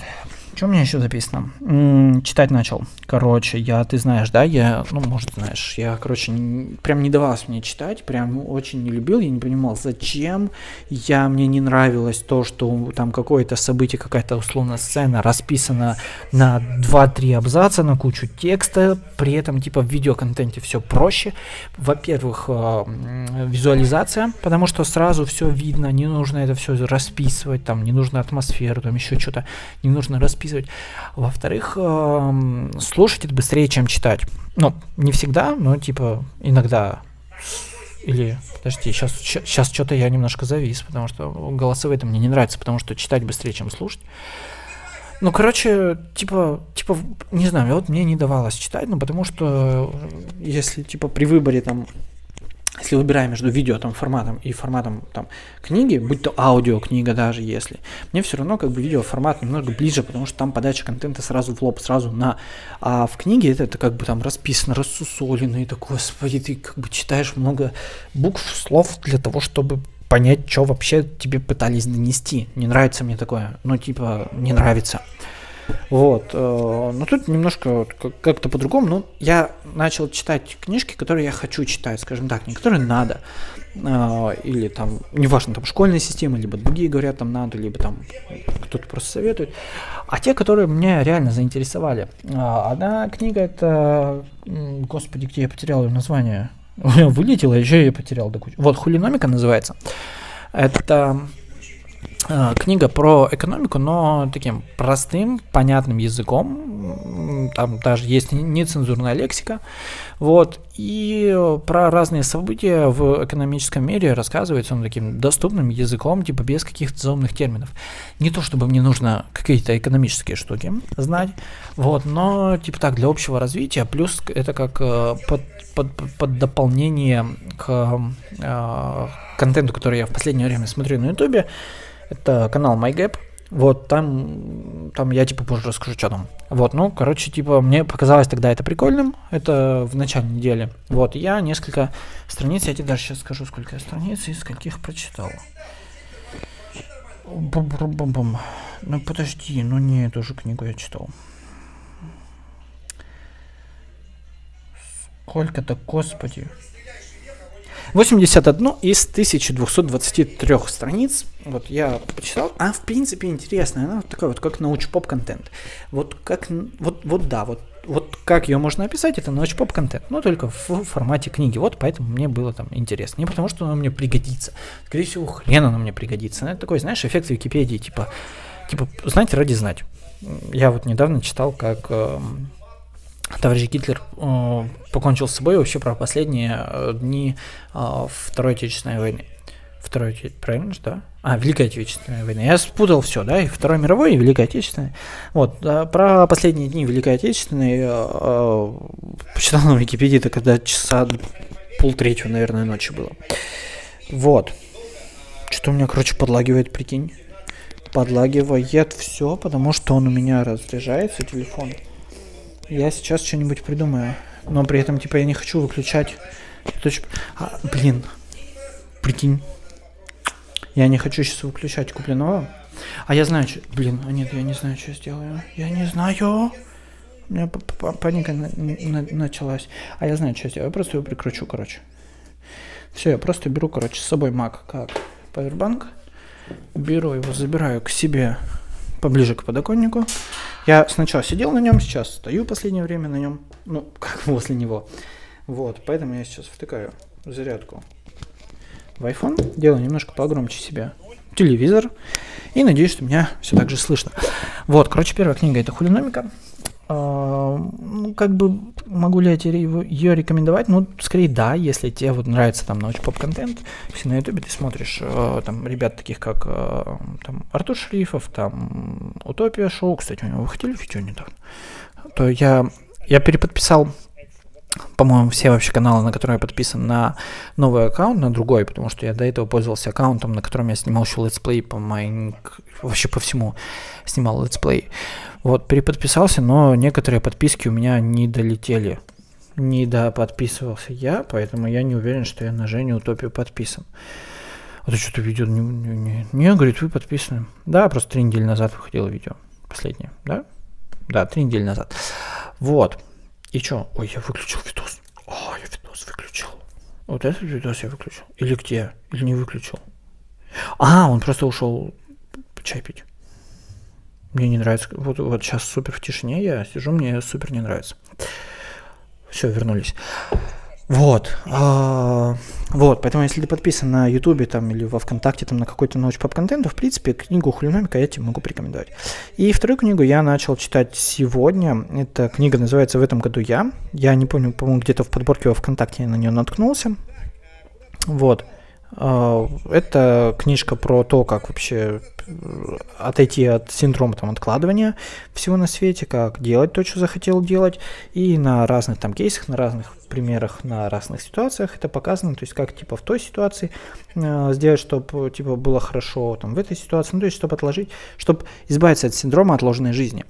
Что у меня еще записано? М, читать начал. Короче, я, ты знаешь, да, я, ну, может, знаешь, я, короче, не- прям не давалось мне читать, прям очень не любил, я не понимал, зачем. Я, мне не нравилось то, что там какое-то событие, какая-то условно сцена расписана на 2-3 абзаца, на кучу текста, при этом, типа, в видеоконтенте все проще. Во-первых, м, визуализация, потому что сразу все видно, не нужно это все расписывать, там, не нужно атмосферу, там, еще что-то, не нужно расписывать. Во-вторых, эм, слушать это быстрее, чем читать. Ну, не всегда, но, типа, иногда. Или, подожди, сейчас, сейчас что-то я немножко завис, потому что голосовые это мне не нравится, потому что читать быстрее, чем слушать. Ну, короче, типа, типа, не знаю, вот мне не давалось читать, ну, потому что э, если, типа, при выборе там, если выбираем между видео там форматом и форматом там книги, будь то аудиокнига даже если, мне все равно как бы видеоформат немного ближе, потому что там подача контента сразу в лоб, сразу на, а в книге это, это как бы там расписано, рассусолено, и такое, господи, ты как бы читаешь много букв, слов для того, чтобы понять, что вообще тебе пытались донести. Не нравится мне такое, ну типа не нравится. Вот, э, но тут немножко как-то по-другому. Ну, я начал читать книжки, которые я хочу читать, скажем так, не которые надо, э, или там, неважно, там школьная система, либо другие говорят, там надо, либо там кто-то просто советует, а те, которые меня реально заинтересовали. А, Одна книга это, господи, где я потерял ее название? У вылетело, еще я ее потерял. Вот, хулиномика называется. Это книга про экономику, но таким простым, понятным языком. Там даже есть не- нецензурная лексика. Вот. И э, про разные события в экономическом мире рассказывается он таким доступным языком, типа без каких-то заумных терминов. Не то чтобы мне нужно какие-то экономические штуки знать, вот, но типа так для общего развития, плюс это как э, под, под- под дополнение к э, контенту, который я в последнее время смотрю на ютубе, это канал MyGap. Вот, там, там я типа позже расскажу, что там. Вот, ну, короче, типа, мне показалось тогда это прикольным. Это в начале недели. Вот, я несколько страниц, я тебе даже сейчас скажу, сколько я страниц и скольких прочитал. Бум-бум-бум-бум. Ну, подожди, ну не эту же книгу я читал. Сколько-то, господи. 81 из 1223 страниц. Вот я почитал. А в принципе интересная. Она вот такая вот, как научпоп контент. Вот как, вот, вот да, вот, вот как ее можно описать, это научпоп контент, но только в формате книги. Вот поэтому мне было там интересно. Не потому, что она мне пригодится. Скорее всего, хрен она мне пригодится. Это такой, знаешь, эффект Википедии, типа, типа, знать ради знать. Я вот недавно читал, как эм, товарищ Гитлер э, покончил с собой вообще про последние э, дни э, Второй Отечественной войны. Второй Отечественной, правильно да? А, Великой Отечественной войны. Я спутал все, да, и Второй мировой, и Великой Отечественной. Вот, э, про последние дни Великой Отечественной э, э, почитал на Википедии, это когда часа полтретьего, наверное, ночи было. Вот. Что у меня, короче, подлагивает, прикинь. Подлагивает все, потому что он у меня разряжается, телефон. Я сейчас что-нибудь придумаю. Но при этом, типа, я не хочу выключать. А, блин. Прикинь. Я не хочу сейчас выключать купленного. А я знаю, что... Блин, а нет, я не знаю, что сделаю. Я не знаю. У меня паника на- на- началась. А я знаю, что сделаю. Я просто его прикручу, короче. Все, я просто беру, короче, с собой Mac как Powerbank. Беру его, забираю к себе поближе к подоконнику. Я сначала сидел на нем, сейчас стою последнее время на нем. Ну, как возле него. Вот, поэтому я сейчас втыкаю зарядку в iPhone, делаю немножко погромче себе телевизор и надеюсь, что меня все так же слышно. Вот, короче, первая книга это хулиномика. А, Ну, как бы могу ли я тебе ее рекомендовать? Ну, скорее да, если тебе вот нравится там научпоп контент. Если на ютубе ты смотришь э, там ребят таких как э, там Артур Шарифов, там Утопия Шоу, кстати, у него выходили видео недавно, то я, я переподписал по-моему, все вообще каналы, на которые я подписан, на новый аккаунт, на другой, потому что я до этого пользовался аккаунтом, на котором я снимал еще летсплей по Майнк... вообще по всему снимал летсплей. Вот, переподписался, но некоторые подписки у меня не долетели. Не доподписывался я, поэтому я не уверен, что я на Женю Утопию подписан. А то что-то видео не, не, не, не, говорит, вы подписаны. Да, просто три недели назад выходило видео. последняя, да? Да, три недели назад. Вот. И что? Ой, я выключил видос. О, я видос выключил. Вот этот видос я выключил. Или где? Или не выключил? А, он просто ушел чай пить. Мне не нравится. Вот, вот сейчас супер в тишине я сижу, мне супер не нравится. Все, вернулись. Вот. А, вот, поэтому если ты подписан на Ютубе там или во Вконтакте там на какой-то ночь поп контенту, в принципе, книгу Хулиномика я тебе могу порекомендовать. И вторую книгу я начал читать сегодня. Эта книга называется «В этом году я». Я не помню, по-моему, где-то в подборке во Вконтакте я на нее наткнулся. Вот. А, это книжка про то, как вообще отойти от синдрома там, откладывания всего на свете, как делать то, что захотел делать, и на разных там кейсах, на разных примерах, на разных ситуациях это показано, то есть как типа в той ситуации э, сделать, чтобы типа было хорошо, там в этой ситуации, ну то есть чтобы отложить, чтобы избавиться от синдрома отложенной жизни.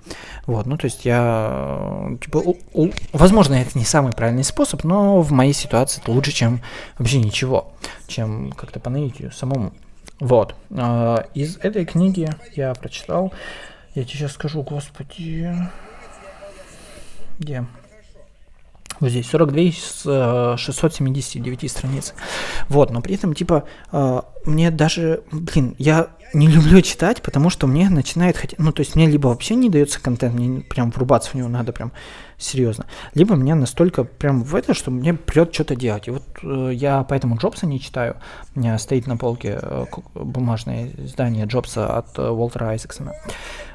Вот, ну то есть я, э, типа, у, у, возможно, это не самый правильный способ, но в моей ситуации это лучше, чем вообще ничего, чем как-то по наитию самому. Вот. Э, из этой книги я прочитал, я тебе сейчас скажу, господи, где? Вот здесь 42 из 679 страниц. Вот, но при этом, типа, э, мне даже, блин, я не люблю читать, потому что мне начинает хотеть, ну, то есть мне либо вообще не дается контент, мне прям врубаться в него надо прям серьезно, либо меня настолько прям в это, что мне прет что-то делать. И вот э, я поэтому Джобса не читаю, у меня стоит на полке э, бумажное издание Джобса от э, Уолтера Айзексона.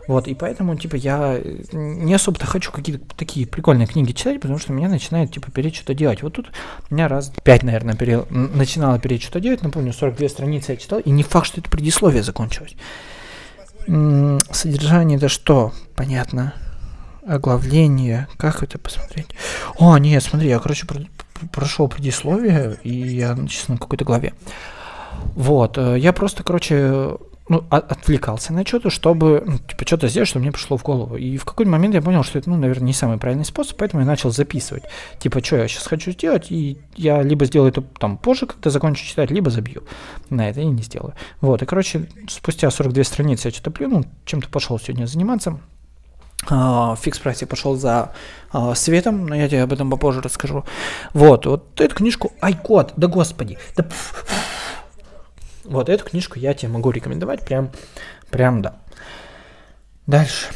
Вот, и поэтому, типа, я не особо-то хочу какие-то такие прикольные книги читать, потому что меня начинает, типа, переть что-то делать. Вот тут у меня раз пять, наверное, пере... начинало переть что-то делать, напомню, 42 страницы я читал, и не факт, что это предисловие закончилось. Содержание это что? Понятно. Оглавление. Как это посмотреть? О, нет, смотри, я, короче, про прошел предисловие, и я сейчас на какой-то главе. Вот, э, я просто, короче, ну, отвлекался на что-то, чтобы, ну, типа, что-то сделать, что мне пришло в голову. И в какой-то момент я понял, что это, ну, наверное, не самый правильный способ, поэтому я начал записывать. Типа, что я сейчас хочу сделать, и я либо сделаю это там позже, когда закончу читать, либо забью на это и не сделаю. Вот, и, короче, спустя 42 страницы я что-то плюнул, чем-то пошел сегодня заниматься. Uh, фикс прайсе пошел за uh, светом, но я тебе об этом попозже расскажу. Вот, вот эту книжку Айкод, да господи, да пф, вот эту книжку я тебе могу рекомендовать, прям, прям да. Дальше.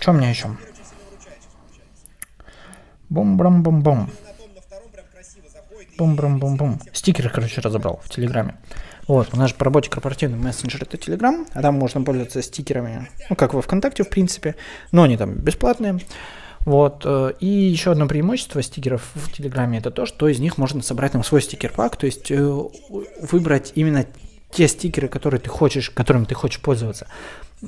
Что у меня еще? Бум-брам-бум-бум. Бум-брам-бум-бум. Стикеры, короче, разобрал в Телеграме. Вот, у нас же по работе корпоративный мессенджер это Телеграм, а там можно пользоваться стикерами, ну, как во ВКонтакте, в принципе, но они там бесплатные. Вот. Э, и еще одно преимущество стикеров в Телеграме это то, что из них можно собрать там свой стикер-пак, то есть э, выбрать именно те стикеры, которые ты хочешь, которыми ты хочешь пользоваться,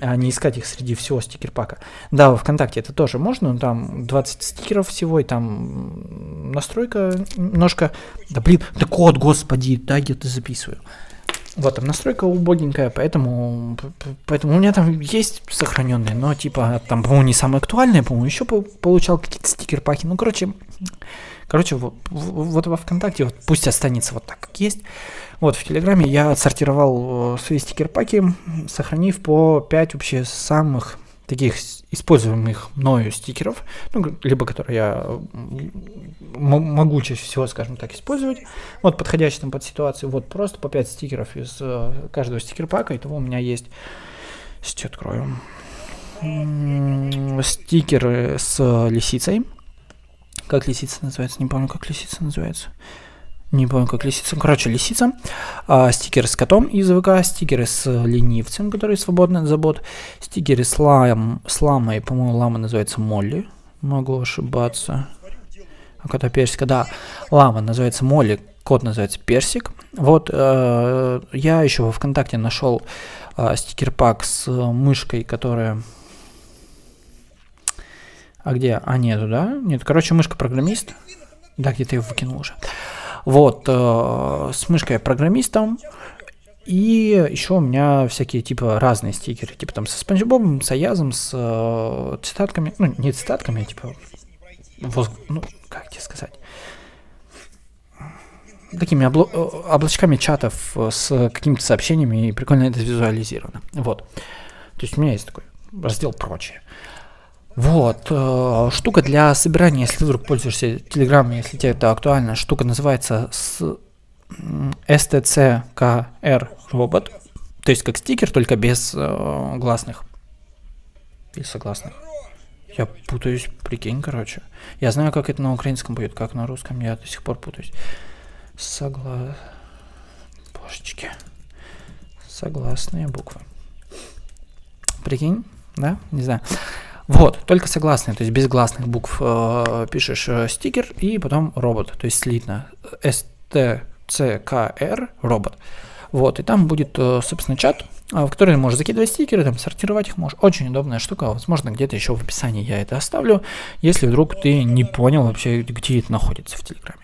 а не искать их среди всего стикер-пака. Да, во ВКонтакте это тоже можно, но там 20 стикеров всего, и там настройка немножко... Да блин, да код, господи, да, я это записываю. Вот, там настройка убогенькая, поэтому, поэтому у меня там есть сохраненные, но типа там, по-моему, не самые актуальные, по-моему, еще получал какие-то стикер-паки. Ну, короче, короче, вот, вот во ВКонтакте вот пусть останется вот так, как есть. Вот, в Телеграме я отсортировал э, свои стикер-паки, сохранив по 5 вообще самых таких используемых мною стикеров, ну, либо которые я могу чаще всего, скажем так, использовать, вот, подходящие там под ситуацию, вот, просто по 5 стикеров из э, каждого стикер-пака, и того у меня есть, сейчас открою, стикеры с лисицей, как лисица называется, не помню, как лисица называется, не помню, как лисица. Короче, лисица. А, стикеры с котом из ВК, стикеры с ленивцем, который свободный от забот, стикеры с, лам, с ламой, по-моему, лама называется Молли. Могу ошибаться. А кота персика, да. Лама называется Молли, кот называется Персик. Вот, э, я еще во ВКонтакте нашел э, стикер-пак с мышкой, которая... А где? А, нету, да? Нет, короче, мышка-программист. Да, где-то я выкинул уже. Вот, э, с мышкой программистом. И еще у меня всякие типа разные стикеры, типа там со Спанч Бобом, с Аязом, с э, цитатками, ну не цитатками, а типа, воз, ну как тебе сказать, такими обло- э, облачками чатов с какими-то сообщениями, и прикольно это визуализировано. Вот. То есть у меня есть такой раздел «Прочее». Вот, э, штука для собирания, если вдруг пользуешься Telegram, если тебе это актуально, штука называется с STCKR робот, то есть как стикер, только без э, гласных или согласных. Я путаюсь, прикинь, короче. Я знаю, как это на украинском будет, как на русском, я до сих пор путаюсь. Согла... Божечки. Согласные буквы. Прикинь, да? Не знаю. Вот, только согласные, то есть без гласных букв э, пишешь э, стикер и потом робот, то есть слитно. STCKR робот. Вот, и там будет, э, собственно, чат, э, в который ты можешь закидывать стикеры, там, сортировать их можешь. Очень удобная штука. Возможно, где-то еще в описании я это оставлю, если вдруг ты не понял вообще, где это находится в Телеграме.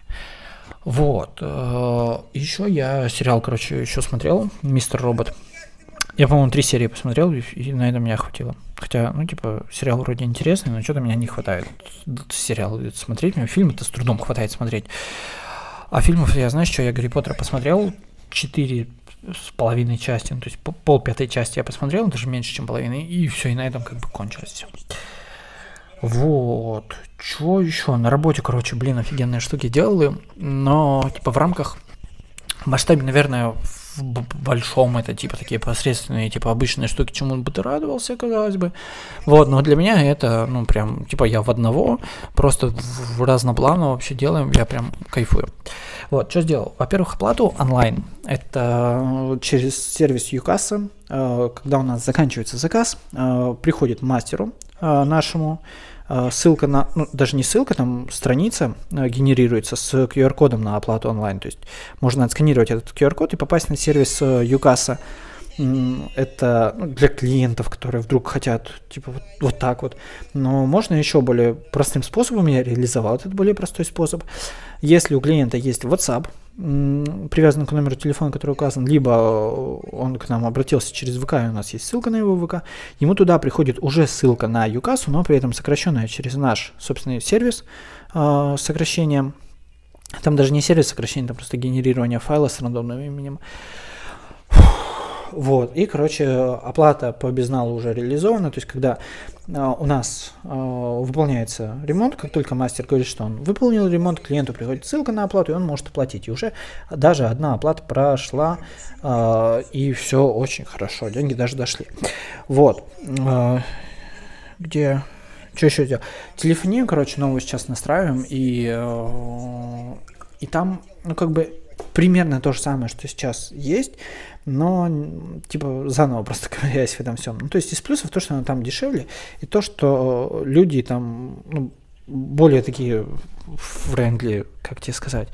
Вот. Э, еще я сериал, короче, еще смотрел, Мистер Робот. Я, по-моему, три серии посмотрел, и на этом меня хватило. Хотя, ну, типа, сериал вроде интересный, но что-то меня не хватает. Сериал смотреть, мне фильмы-то с трудом хватает смотреть. А фильмов, я знаю, что я Гарри Поттера посмотрел, четыре с половиной части, ну, то есть пол пятой части я посмотрел, даже меньше, чем половины, и все, и на этом как бы кончилось все. Вот. Что еще? На работе, короче, блин, офигенные штуки делали, но, типа, в рамках в масштабе, наверное, в большом это типа такие посредственные, типа обычные штуки, чему бы ты радовался, казалось бы. Вот, но для меня это, ну, прям, типа я в одного, просто в разнопланово вообще делаем, я прям кайфую. Вот, что сделал? Во-первых, оплату онлайн. Это через сервис Юкасса. Э, когда у нас заканчивается заказ, э, приходит мастеру э, нашему, ссылка на, ну, даже не ссылка, там страница генерируется с QR-кодом на оплату онлайн. То есть можно отсканировать этот QR-код и попасть на сервис э, Юкаса. Это ну, для клиентов, которые вдруг хотят, типа, вот, вот так вот. Но можно еще более простым способом, я реализовал этот более простой способ. Если у клиента есть WhatsApp, привязан к номеру телефона, который указан, либо он к нам обратился через ВК, и у нас есть ссылка на его ВК, ему туда приходит уже ссылка на ЮКАСу, но при этом сокращенная через наш собственный сервис э, сокращения. Там даже не сервис сокращения, там просто генерирование файла с рандомным именем. Вот, и, короче, оплата по безналу уже реализована, то есть, когда э, у нас э, выполняется ремонт, как только мастер говорит, что он выполнил ремонт, клиенту приходит ссылка на оплату, и он может оплатить. И уже даже одна оплата прошла, э, и все очень хорошо, деньги даже дошли. Вот, где... Что еще делать? Телефонию, короче, новую сейчас настраиваем, и, и там, ну, как бы, примерно то же самое, что сейчас есть, но типа заново просто ковыряясь в этом всем. Ну, то есть из плюсов то, что она там дешевле, и то, что люди там ну, более такие френдли, как тебе сказать.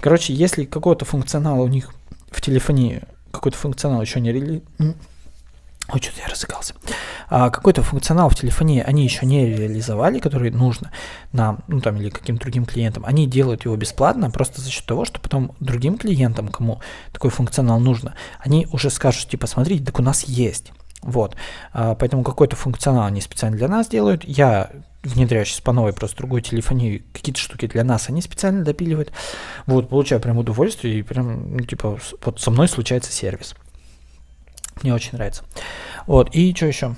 Короче, если какого-то функционала у них в телефоне, какой-то функционал еще не рели... Ой, что-то я разыгрался. А, какой-то функционал в телефоне они еще не реализовали, который нужно нам, ну там или каким-то другим клиентам. Они делают его бесплатно просто за счет того, что потом другим клиентам, кому такой функционал нужно, они уже скажут, типа, смотрите, так у нас есть. Вот. А, поэтому какой-то функционал они специально для нас делают. Я внедряю сейчас по новой просто другую телефонию, какие-то штуки для нас они специально допиливают. Вот, получаю прям удовольствие, и прям, ну, типа, вот со мной случается сервис. Мне очень нравится. Вот, и что еще?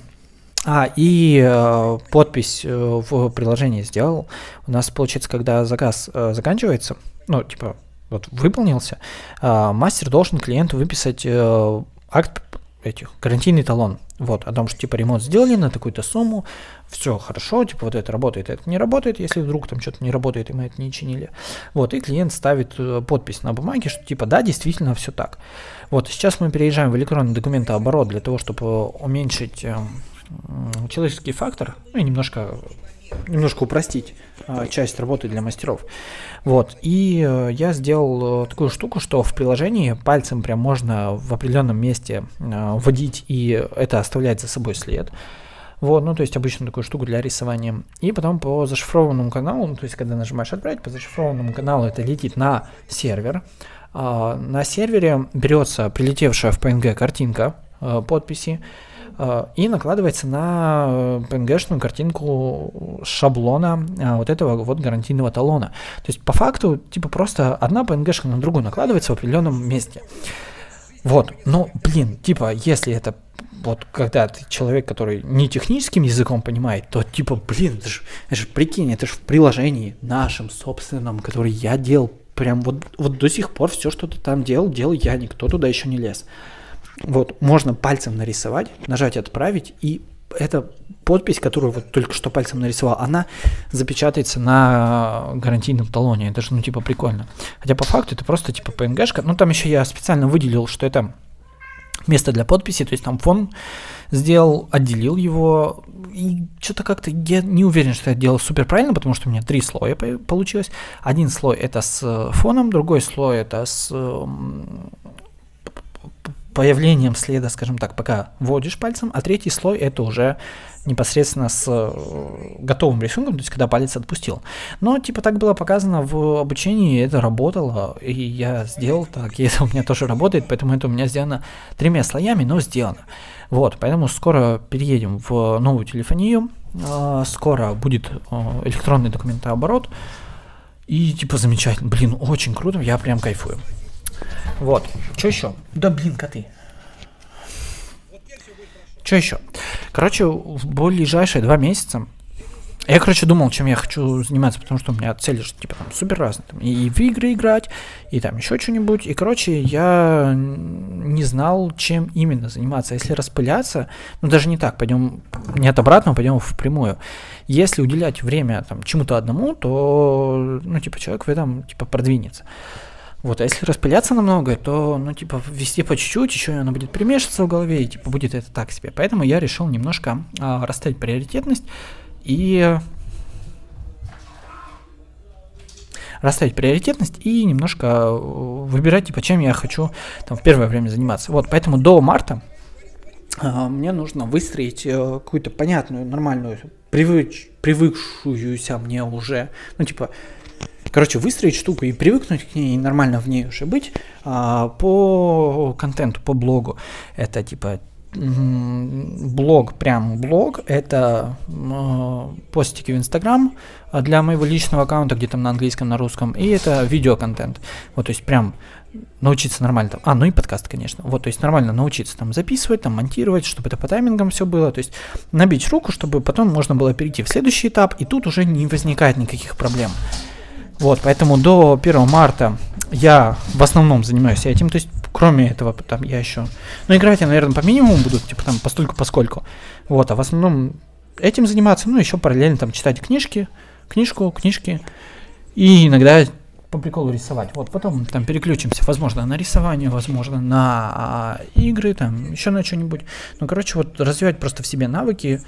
А, и э, подпись э, в приложении сделал. У нас получается, когда заказ э, заканчивается, ну, типа, вот выполнился, э, мастер должен клиенту выписать э, акт этих, гарантийный талон. Вот, о том, что типа ремонт сделали на такую-то сумму, все хорошо, типа вот это работает, это не работает, если вдруг там что-то не работает, и мы это не чинили. Вот, и клиент ставит э, подпись на бумаге, что типа да, действительно все так. Вот, сейчас мы переезжаем в электронный документооборот для того, чтобы э, человеческий фактор, ну и немножко немножко упростить э, часть работы для мастеров. Вот. И э, я сделал э, такую штуку, что в приложении пальцем прям можно в определенном месте э, вводить, и это оставлять за собой след. Вот, ну, то есть обычно такую штуку для рисования. И потом по зашифрованному каналу, ну, то есть когда нажимаешь отправить, по зашифрованному каналу это летит на сервер. Э, на сервере берется прилетевшая в PNG картинка подписи, и накладывается на PNG-шную э, картинку шаблона э, вот этого вот гарантийного талона. То есть по факту типа просто одна PNG на другую накладывается в определенном месте. Вот, ну, блин, типа, если это вот когда ты человек, который не техническим языком понимает, то типа, блин, это же, это же прикинь, это же в приложении нашем собственном, который я делал, прям вот, вот до сих пор все, что ты там делал, делал я, никто туда еще не лез. Вот, можно пальцем нарисовать, нажать «Отправить», и эта подпись, которую вот только что пальцем нарисовал, она запечатается на гарантийном талоне. Это же, ну, типа, прикольно. Хотя по факту это просто, типа, PNG-шка. Ну, там еще я специально выделил, что это место для подписи, то есть там фон сделал, отделил его, и что-то как-то я не уверен, что я делал супер правильно, потому что у меня три слоя получилось. Один слой это с фоном, другой слой это с появлением следа, скажем так, пока вводишь пальцем, а третий слой это уже непосредственно с э, готовым рисунком, то есть когда палец отпустил. Но типа так было показано в обучении, это работало, и я сделал так, и это у меня тоже работает, поэтому это у меня сделано тремя слоями, но сделано. Вот, поэтому скоро переедем в новую телефонию, э, скоро будет э, электронный документооборот, и типа замечательно, блин, очень круто, я прям кайфую. Вот, что еще? Да блин, коты. Что еще? Короче, в ближайшие два месяца я, короче, думал, чем я хочу заниматься, потому что у меня цели же, типа, там, супер разные. Там, и в игры играть, и там еще что-нибудь. И, короче, я не знал, чем именно заниматься. Если распыляться, ну, даже не так, пойдем, не от обратного, пойдем в прямую. Если уделять время, там, чему-то одному, то, ну, типа, человек в этом, типа, продвинется. Вот, а если распыляться намного, то, ну, типа, вести по чуть-чуть, еще оно будет примешиваться в голове, и, типа, будет это так себе. Поэтому я решил немножко а, расставить приоритетность и расставить приоритетность и немножко э, выбирать, типа, чем я хочу там в первое время заниматься. Вот, поэтому до марта а, мне нужно выстроить а, какую-то понятную, нормальную, привыч, привыкшуюся мне уже, ну, типа, короче, выстроить штуку и привыкнуть к ней, и нормально в ней уже быть а, по контенту, по блогу. Это типа блог, прям блог, это э, постики в Инстаграм для моего личного аккаунта, где там на английском, на русском, и это видеоконтент. Вот, то есть прям научиться нормально там, а, ну и подкаст, конечно, вот, то есть нормально научиться там записывать, там монтировать, чтобы это по таймингам все было, то есть набить руку, чтобы потом можно было перейти в следующий этап, и тут уже не возникает никаких проблем. Вот, поэтому до 1 марта я в основном занимаюсь этим, то есть кроме этого там я еще, ну играть я, наверное, по минимуму буду, типа там постольку поскольку, вот, а в основном этим заниматься, ну еще параллельно там читать книжки, книжку, книжки, и иногда по приколу рисовать. Вот потом там переключимся, возможно, на рисование, возможно, на а, игры, там еще на что-нибудь. Ну, короче, вот развивать просто в себе навыки,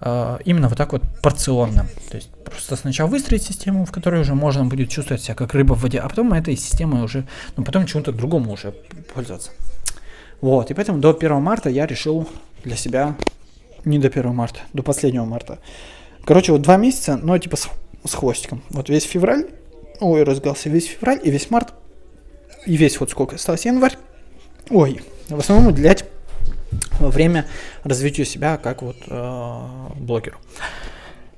именно вот так вот порционно. То есть просто сначала выстроить систему, в которой уже можно будет чувствовать себя как рыба в воде, а потом этой системой уже, ну потом чему-то другому уже пользоваться. Вот, и поэтому до 1 марта я решил для себя, не до 1 марта, до последнего марта. Короче, вот два месяца, но типа с, с хвостиком. Вот весь февраль, ой, разгался весь февраль и весь март, и весь вот сколько осталось январь, ой, в основном уделять время развития себя как вот э, блогеру.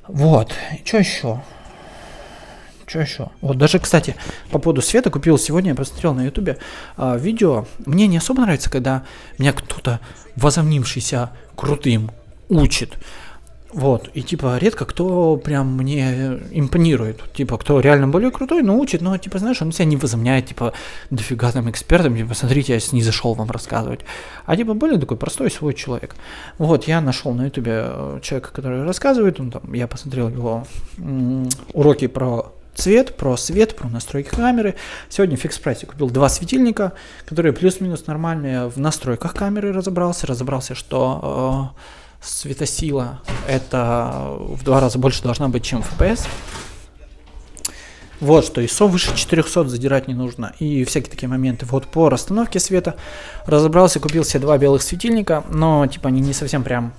Вот, что еще? Что еще? Вот даже, кстати, по поводу света купил сегодня, я посмотрел на ютубе э, видео. Мне не особо нравится, когда меня кто-то, возомнившийся крутым, учит. Вот, и типа редко кто прям мне импонирует. Типа, кто реально более крутой, но учит, но типа, знаешь, он себя не возомняет, типа, дофига там экспертом, типа, смотрите, я не зашел вам рассказывать. А типа более такой простой свой человек. Вот, я нашел на ютубе э, человека, который рассказывает, он там, я посмотрел его уроки про цвет, про свет, про настройки камеры. Сегодня в фикс прайсе купил два светильника, которые плюс-минус нормальные. В настройках камеры разобрался, разобрался, что э, светосила это в два раза больше должна быть, чем FPS. Вот, что ISO выше 400 задирать не нужно. И всякие такие моменты. Вот по расстановке света разобрался, купил себе два белых светильника, но типа они не совсем прям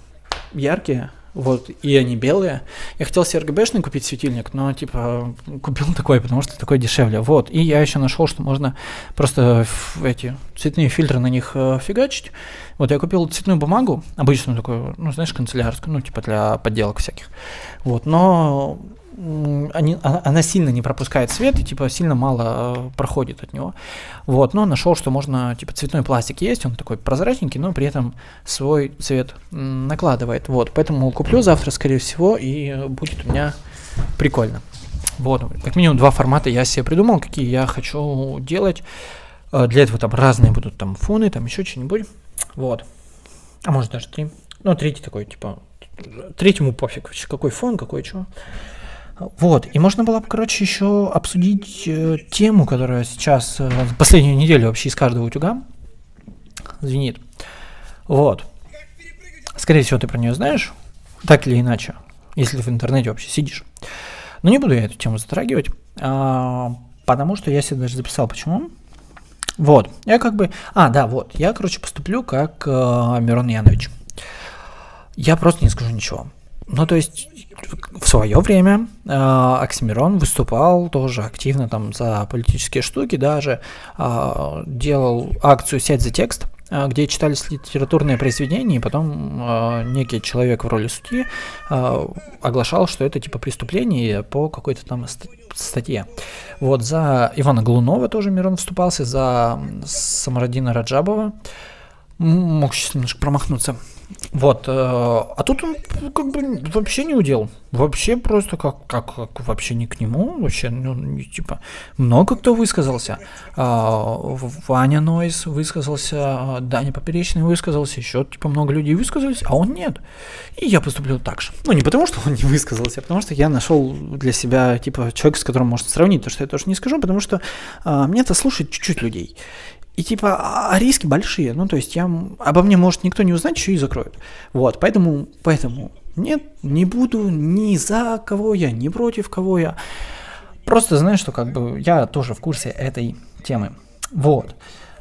яркие. Вот, и они белые. Я хотел себе RGB-шный купить светильник, но, типа, купил такой, потому что такой дешевле. Вот, и я еще нашел, что можно просто эти цветные фильтры на них э, фигачить. Вот, я купил цветную бумагу, обычную такую, ну, знаешь, канцелярскую, ну, типа, для подделок всяких. Вот, но они, а, она сильно не пропускает свет и типа сильно мало э, проходит от него. Вот, но нашел, что можно, типа цветной пластик есть, он такой прозрачненький, но при этом свой цвет накладывает. Вот, поэтому куплю завтра, скорее всего, и будет у меня прикольно. Вот, как минимум два формата я себе придумал, какие я хочу делать. Э, для этого там разные будут там фоны, там еще что-нибудь. Вот. А может даже три. Ну, третий такой, типа, третьему пофиг, какой фон, какой что. Вот, и можно было бы, короче, еще обсудить э, тему, которая сейчас э, последнюю неделю вообще из каждого утюга звенит. Вот. Скорее всего, ты про нее знаешь, так или иначе, если ты в интернете вообще сидишь. Но не буду я эту тему затрагивать, а, потому что я себе даже записал, почему. Вот, я как бы... А, да, вот, я, короче, поступлю как э, Мирон Янович. Я просто не скажу ничего. Ну, то есть, в свое время э, Оксимирон выступал тоже активно там за политические штуки, даже э, делал акцию «Сядь за текст», э, где читались литературные произведения, и потом э, некий человек в роли судьи э, оглашал, что это типа преступление по какой-то там статье. Вот за Ивана Глунова тоже Мирон вступался, за Самарадина Раджабова. Мог сейчас немножко промахнуться. Вот, э, а тут он как бы вообще не удел. Вообще просто как, как, как вообще не к нему, вообще, ну, типа, много кто высказался. А, Ваня Нойс высказался, Даня Поперечный высказался, еще, типа, много людей высказались, а он нет. И я поступлю так же. Ну, не потому, что он не высказался, а потому что я нашел для себя, типа, человека, с которым можно сравнить, то, что я тоже не скажу, потому что а, мне это слушает чуть-чуть людей. И типа, а, а риски большие. Ну, то есть я, обо мне может никто не узнать, еще и закроют. Вот, поэтому, поэтому нет, не буду ни за кого я, ни против кого я. Просто знаю, что как бы я тоже в курсе этой темы. Вот.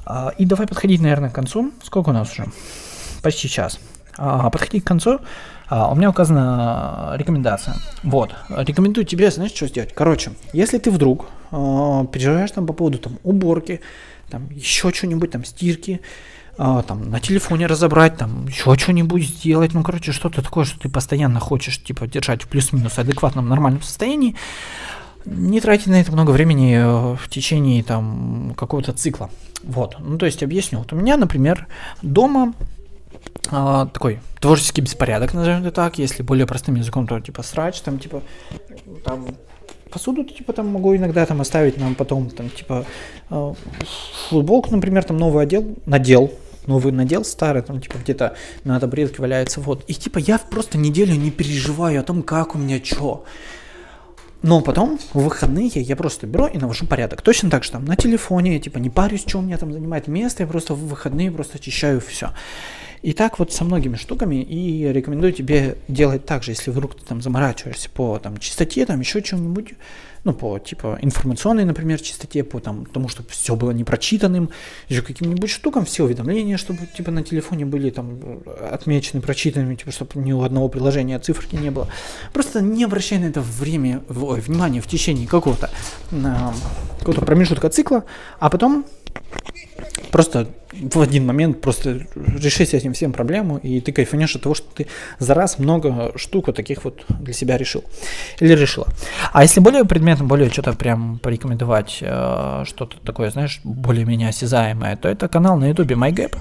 А, и давай подходить, наверное, к концу. Сколько у нас уже? Почти час. Подходить к концу. У меня указана рекомендация. Вот. Рекомендую тебе, знаешь, что сделать? Короче, если ты вдруг переживаешь там по поводу там уборки, там еще что-нибудь, там стирки, а, там на телефоне разобрать, там еще что-нибудь сделать, ну, короче, что-то такое, что ты постоянно хочешь, типа, держать в плюс-минус адекватном нормальном состоянии, не тратить на это много времени э, в течение там какого-то цикла. Вот, ну, то есть объясню. Вот у меня, например, дома а, такой творческий беспорядок, назовем это так, если более простым языком, то типа срач, там типа там посуду типа там могу иногда там оставить нам потом там типа э, футболку, например, там новый отдел, надел, новый надел, старый, там, типа, где-то на табуретке валяется, вот. И, типа, я просто неделю не переживаю о том, как у меня что. Но потом, в выходные, я просто беру и навожу порядок. Точно так же там на телефоне, типа, не парюсь, что у меня там занимает место, я просто в выходные просто очищаю все. И так вот со многими штуками, и рекомендую тебе делать так же, если вдруг ты там заморачиваешься по там чистоте, там еще чем-нибудь, ну, по, типа, информационной, например, чистоте, по там, тому, чтобы все было непрочитанным, еще каким-нибудь штукам, все уведомления, чтобы, типа, на телефоне были там отмечены, прочитанными, типа, чтобы ни у одного приложения циферки не было. Просто не обращай на это время, ой, внимание в течение какого-то, какого-то промежутка цикла, а потом просто в один момент просто реши с этим всем проблему, и ты кайфанешь от того, что ты за раз много штук вот таких вот для себя решил. Или решила. А если более предметно, более что-то прям порекомендовать, э, что-то такое, знаешь, более-менее осязаемое, то это канал на ютубе MyGap.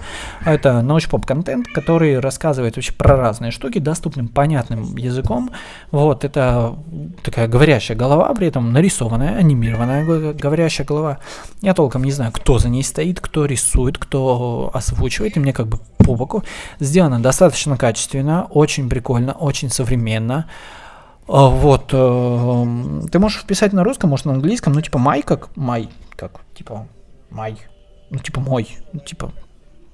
Это научпоп контент, который рассказывает вообще про разные штуки доступным, понятным языком. Вот, это такая говорящая голова, при этом нарисованная, анимированная говорящая голова. Я толком не знаю, кто за ней стоит, кто рисует, кто кто озвучивает, и мне как бы по боку. Сделано достаточно качественно, очень прикольно, очень современно. А, вот, э, ты можешь вписать на русском, может на английском, ну типа май как, май, как, типа май, ну типа мой, ну, типа,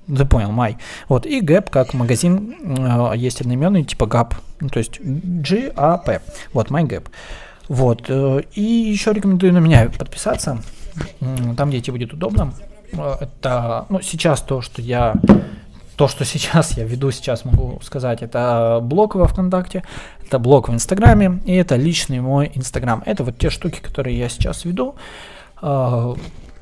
ты понял, май. Вот, и Gap как магазин, э, есть одноименный, типа Gap, ну то есть G-A-P, вот, MyGap. Вот, э, и еще рекомендую на меня подписаться, там, где тебе будет удобно. Это, ну, сейчас то, что я то, что сейчас я веду, сейчас могу сказать, это блог во ВКонтакте, это блог в Инстаграме, и это личный мой Инстаграм. Это вот те штуки, которые я сейчас веду.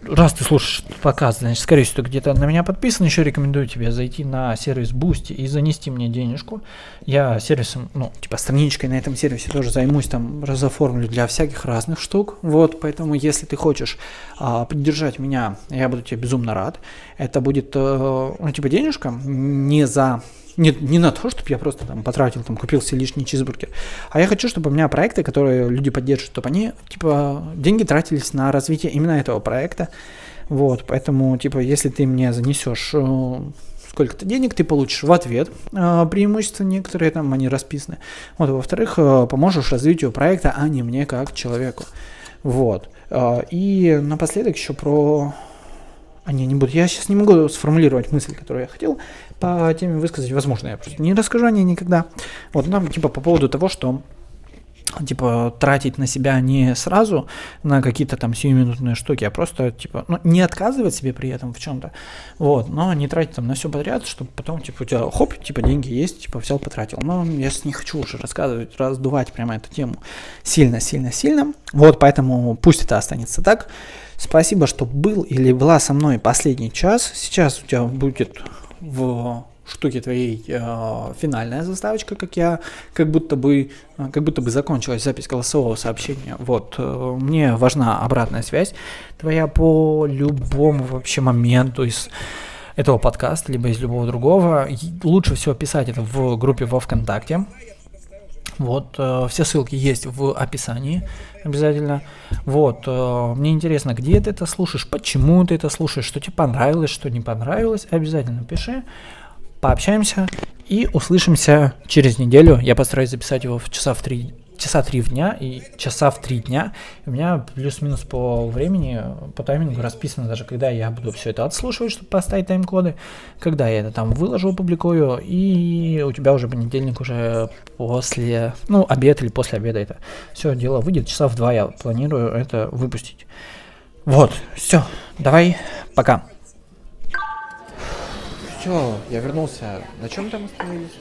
Раз ты слушаешь подкаст, значит, скорее всего, ты где-то на меня подписан, еще рекомендую тебе зайти на сервис Boosty и занести мне денежку. Я сервисом, ну, типа страничкой на этом сервисе тоже займусь, там, разоформлю для всяких разных штук. Вот, поэтому, если ты хочешь а, поддержать меня, я буду тебе безумно рад. Это будет, э, ну, типа, денежка не за не, не на то, чтобы я просто там потратил, там, купил себе лишний чизбургер. А я хочу, чтобы у меня проекты, которые люди поддерживают, чтобы они, типа, деньги тратились на развитие именно этого проекта. Вот, поэтому, типа, если ты мне занесешь э, сколько-то денег, ты получишь в ответ э, преимущества некоторые, там они расписаны. Вот, во-вторых, э, поможешь развитию проекта, а не мне как человеку. Вот. И напоследок еще про а не, не буду. Я сейчас не могу сформулировать мысль, которую я хотел по теме высказать. Возможно, я просто не расскажу о ней никогда. Вот, нам, типа, по поводу того, что типа тратить на себя не сразу на какие-то там сиюминутные штуки, а просто типа ну, не отказывать себе при этом в чем-то, вот, но не тратить там на все подряд, чтобы потом типа у тебя хоп, типа деньги есть, типа взял потратил. Но я не хочу уже рассказывать, раздувать прямо эту тему сильно, сильно, сильно. Вот, поэтому пусть это останется так. Спасибо, что был или была со мной последний час. Сейчас у тебя будет в штуке твоей э, финальная заставочка, как я, как будто бы, э, как будто бы закончилась запись голосового сообщения. Вот, э, мне важна обратная связь твоя по любому вообще моменту из этого подкаста, либо из любого другого. Лучше всего писать это в группе во ВКонтакте. Вот, э, все ссылки есть в описании обязательно. Вот, э, мне интересно, где ты это слушаешь, почему ты это слушаешь, что тебе понравилось, что не понравилось, обязательно пиши, пообщаемся и услышимся через неделю. Я постараюсь записать его в часа в три часа три в дня и часа в три дня. У меня плюс-минус по времени, по таймингу расписано даже, когда я буду все это отслушивать, чтобы поставить тайм-коды, когда я это там выложу, опубликую, и у тебя уже понедельник уже после, ну, обед или после обеда это все дело выйдет. Часа в два я планирую это выпустить. Вот, все, давай, пока. Все, я вернулся. На чем там остановились?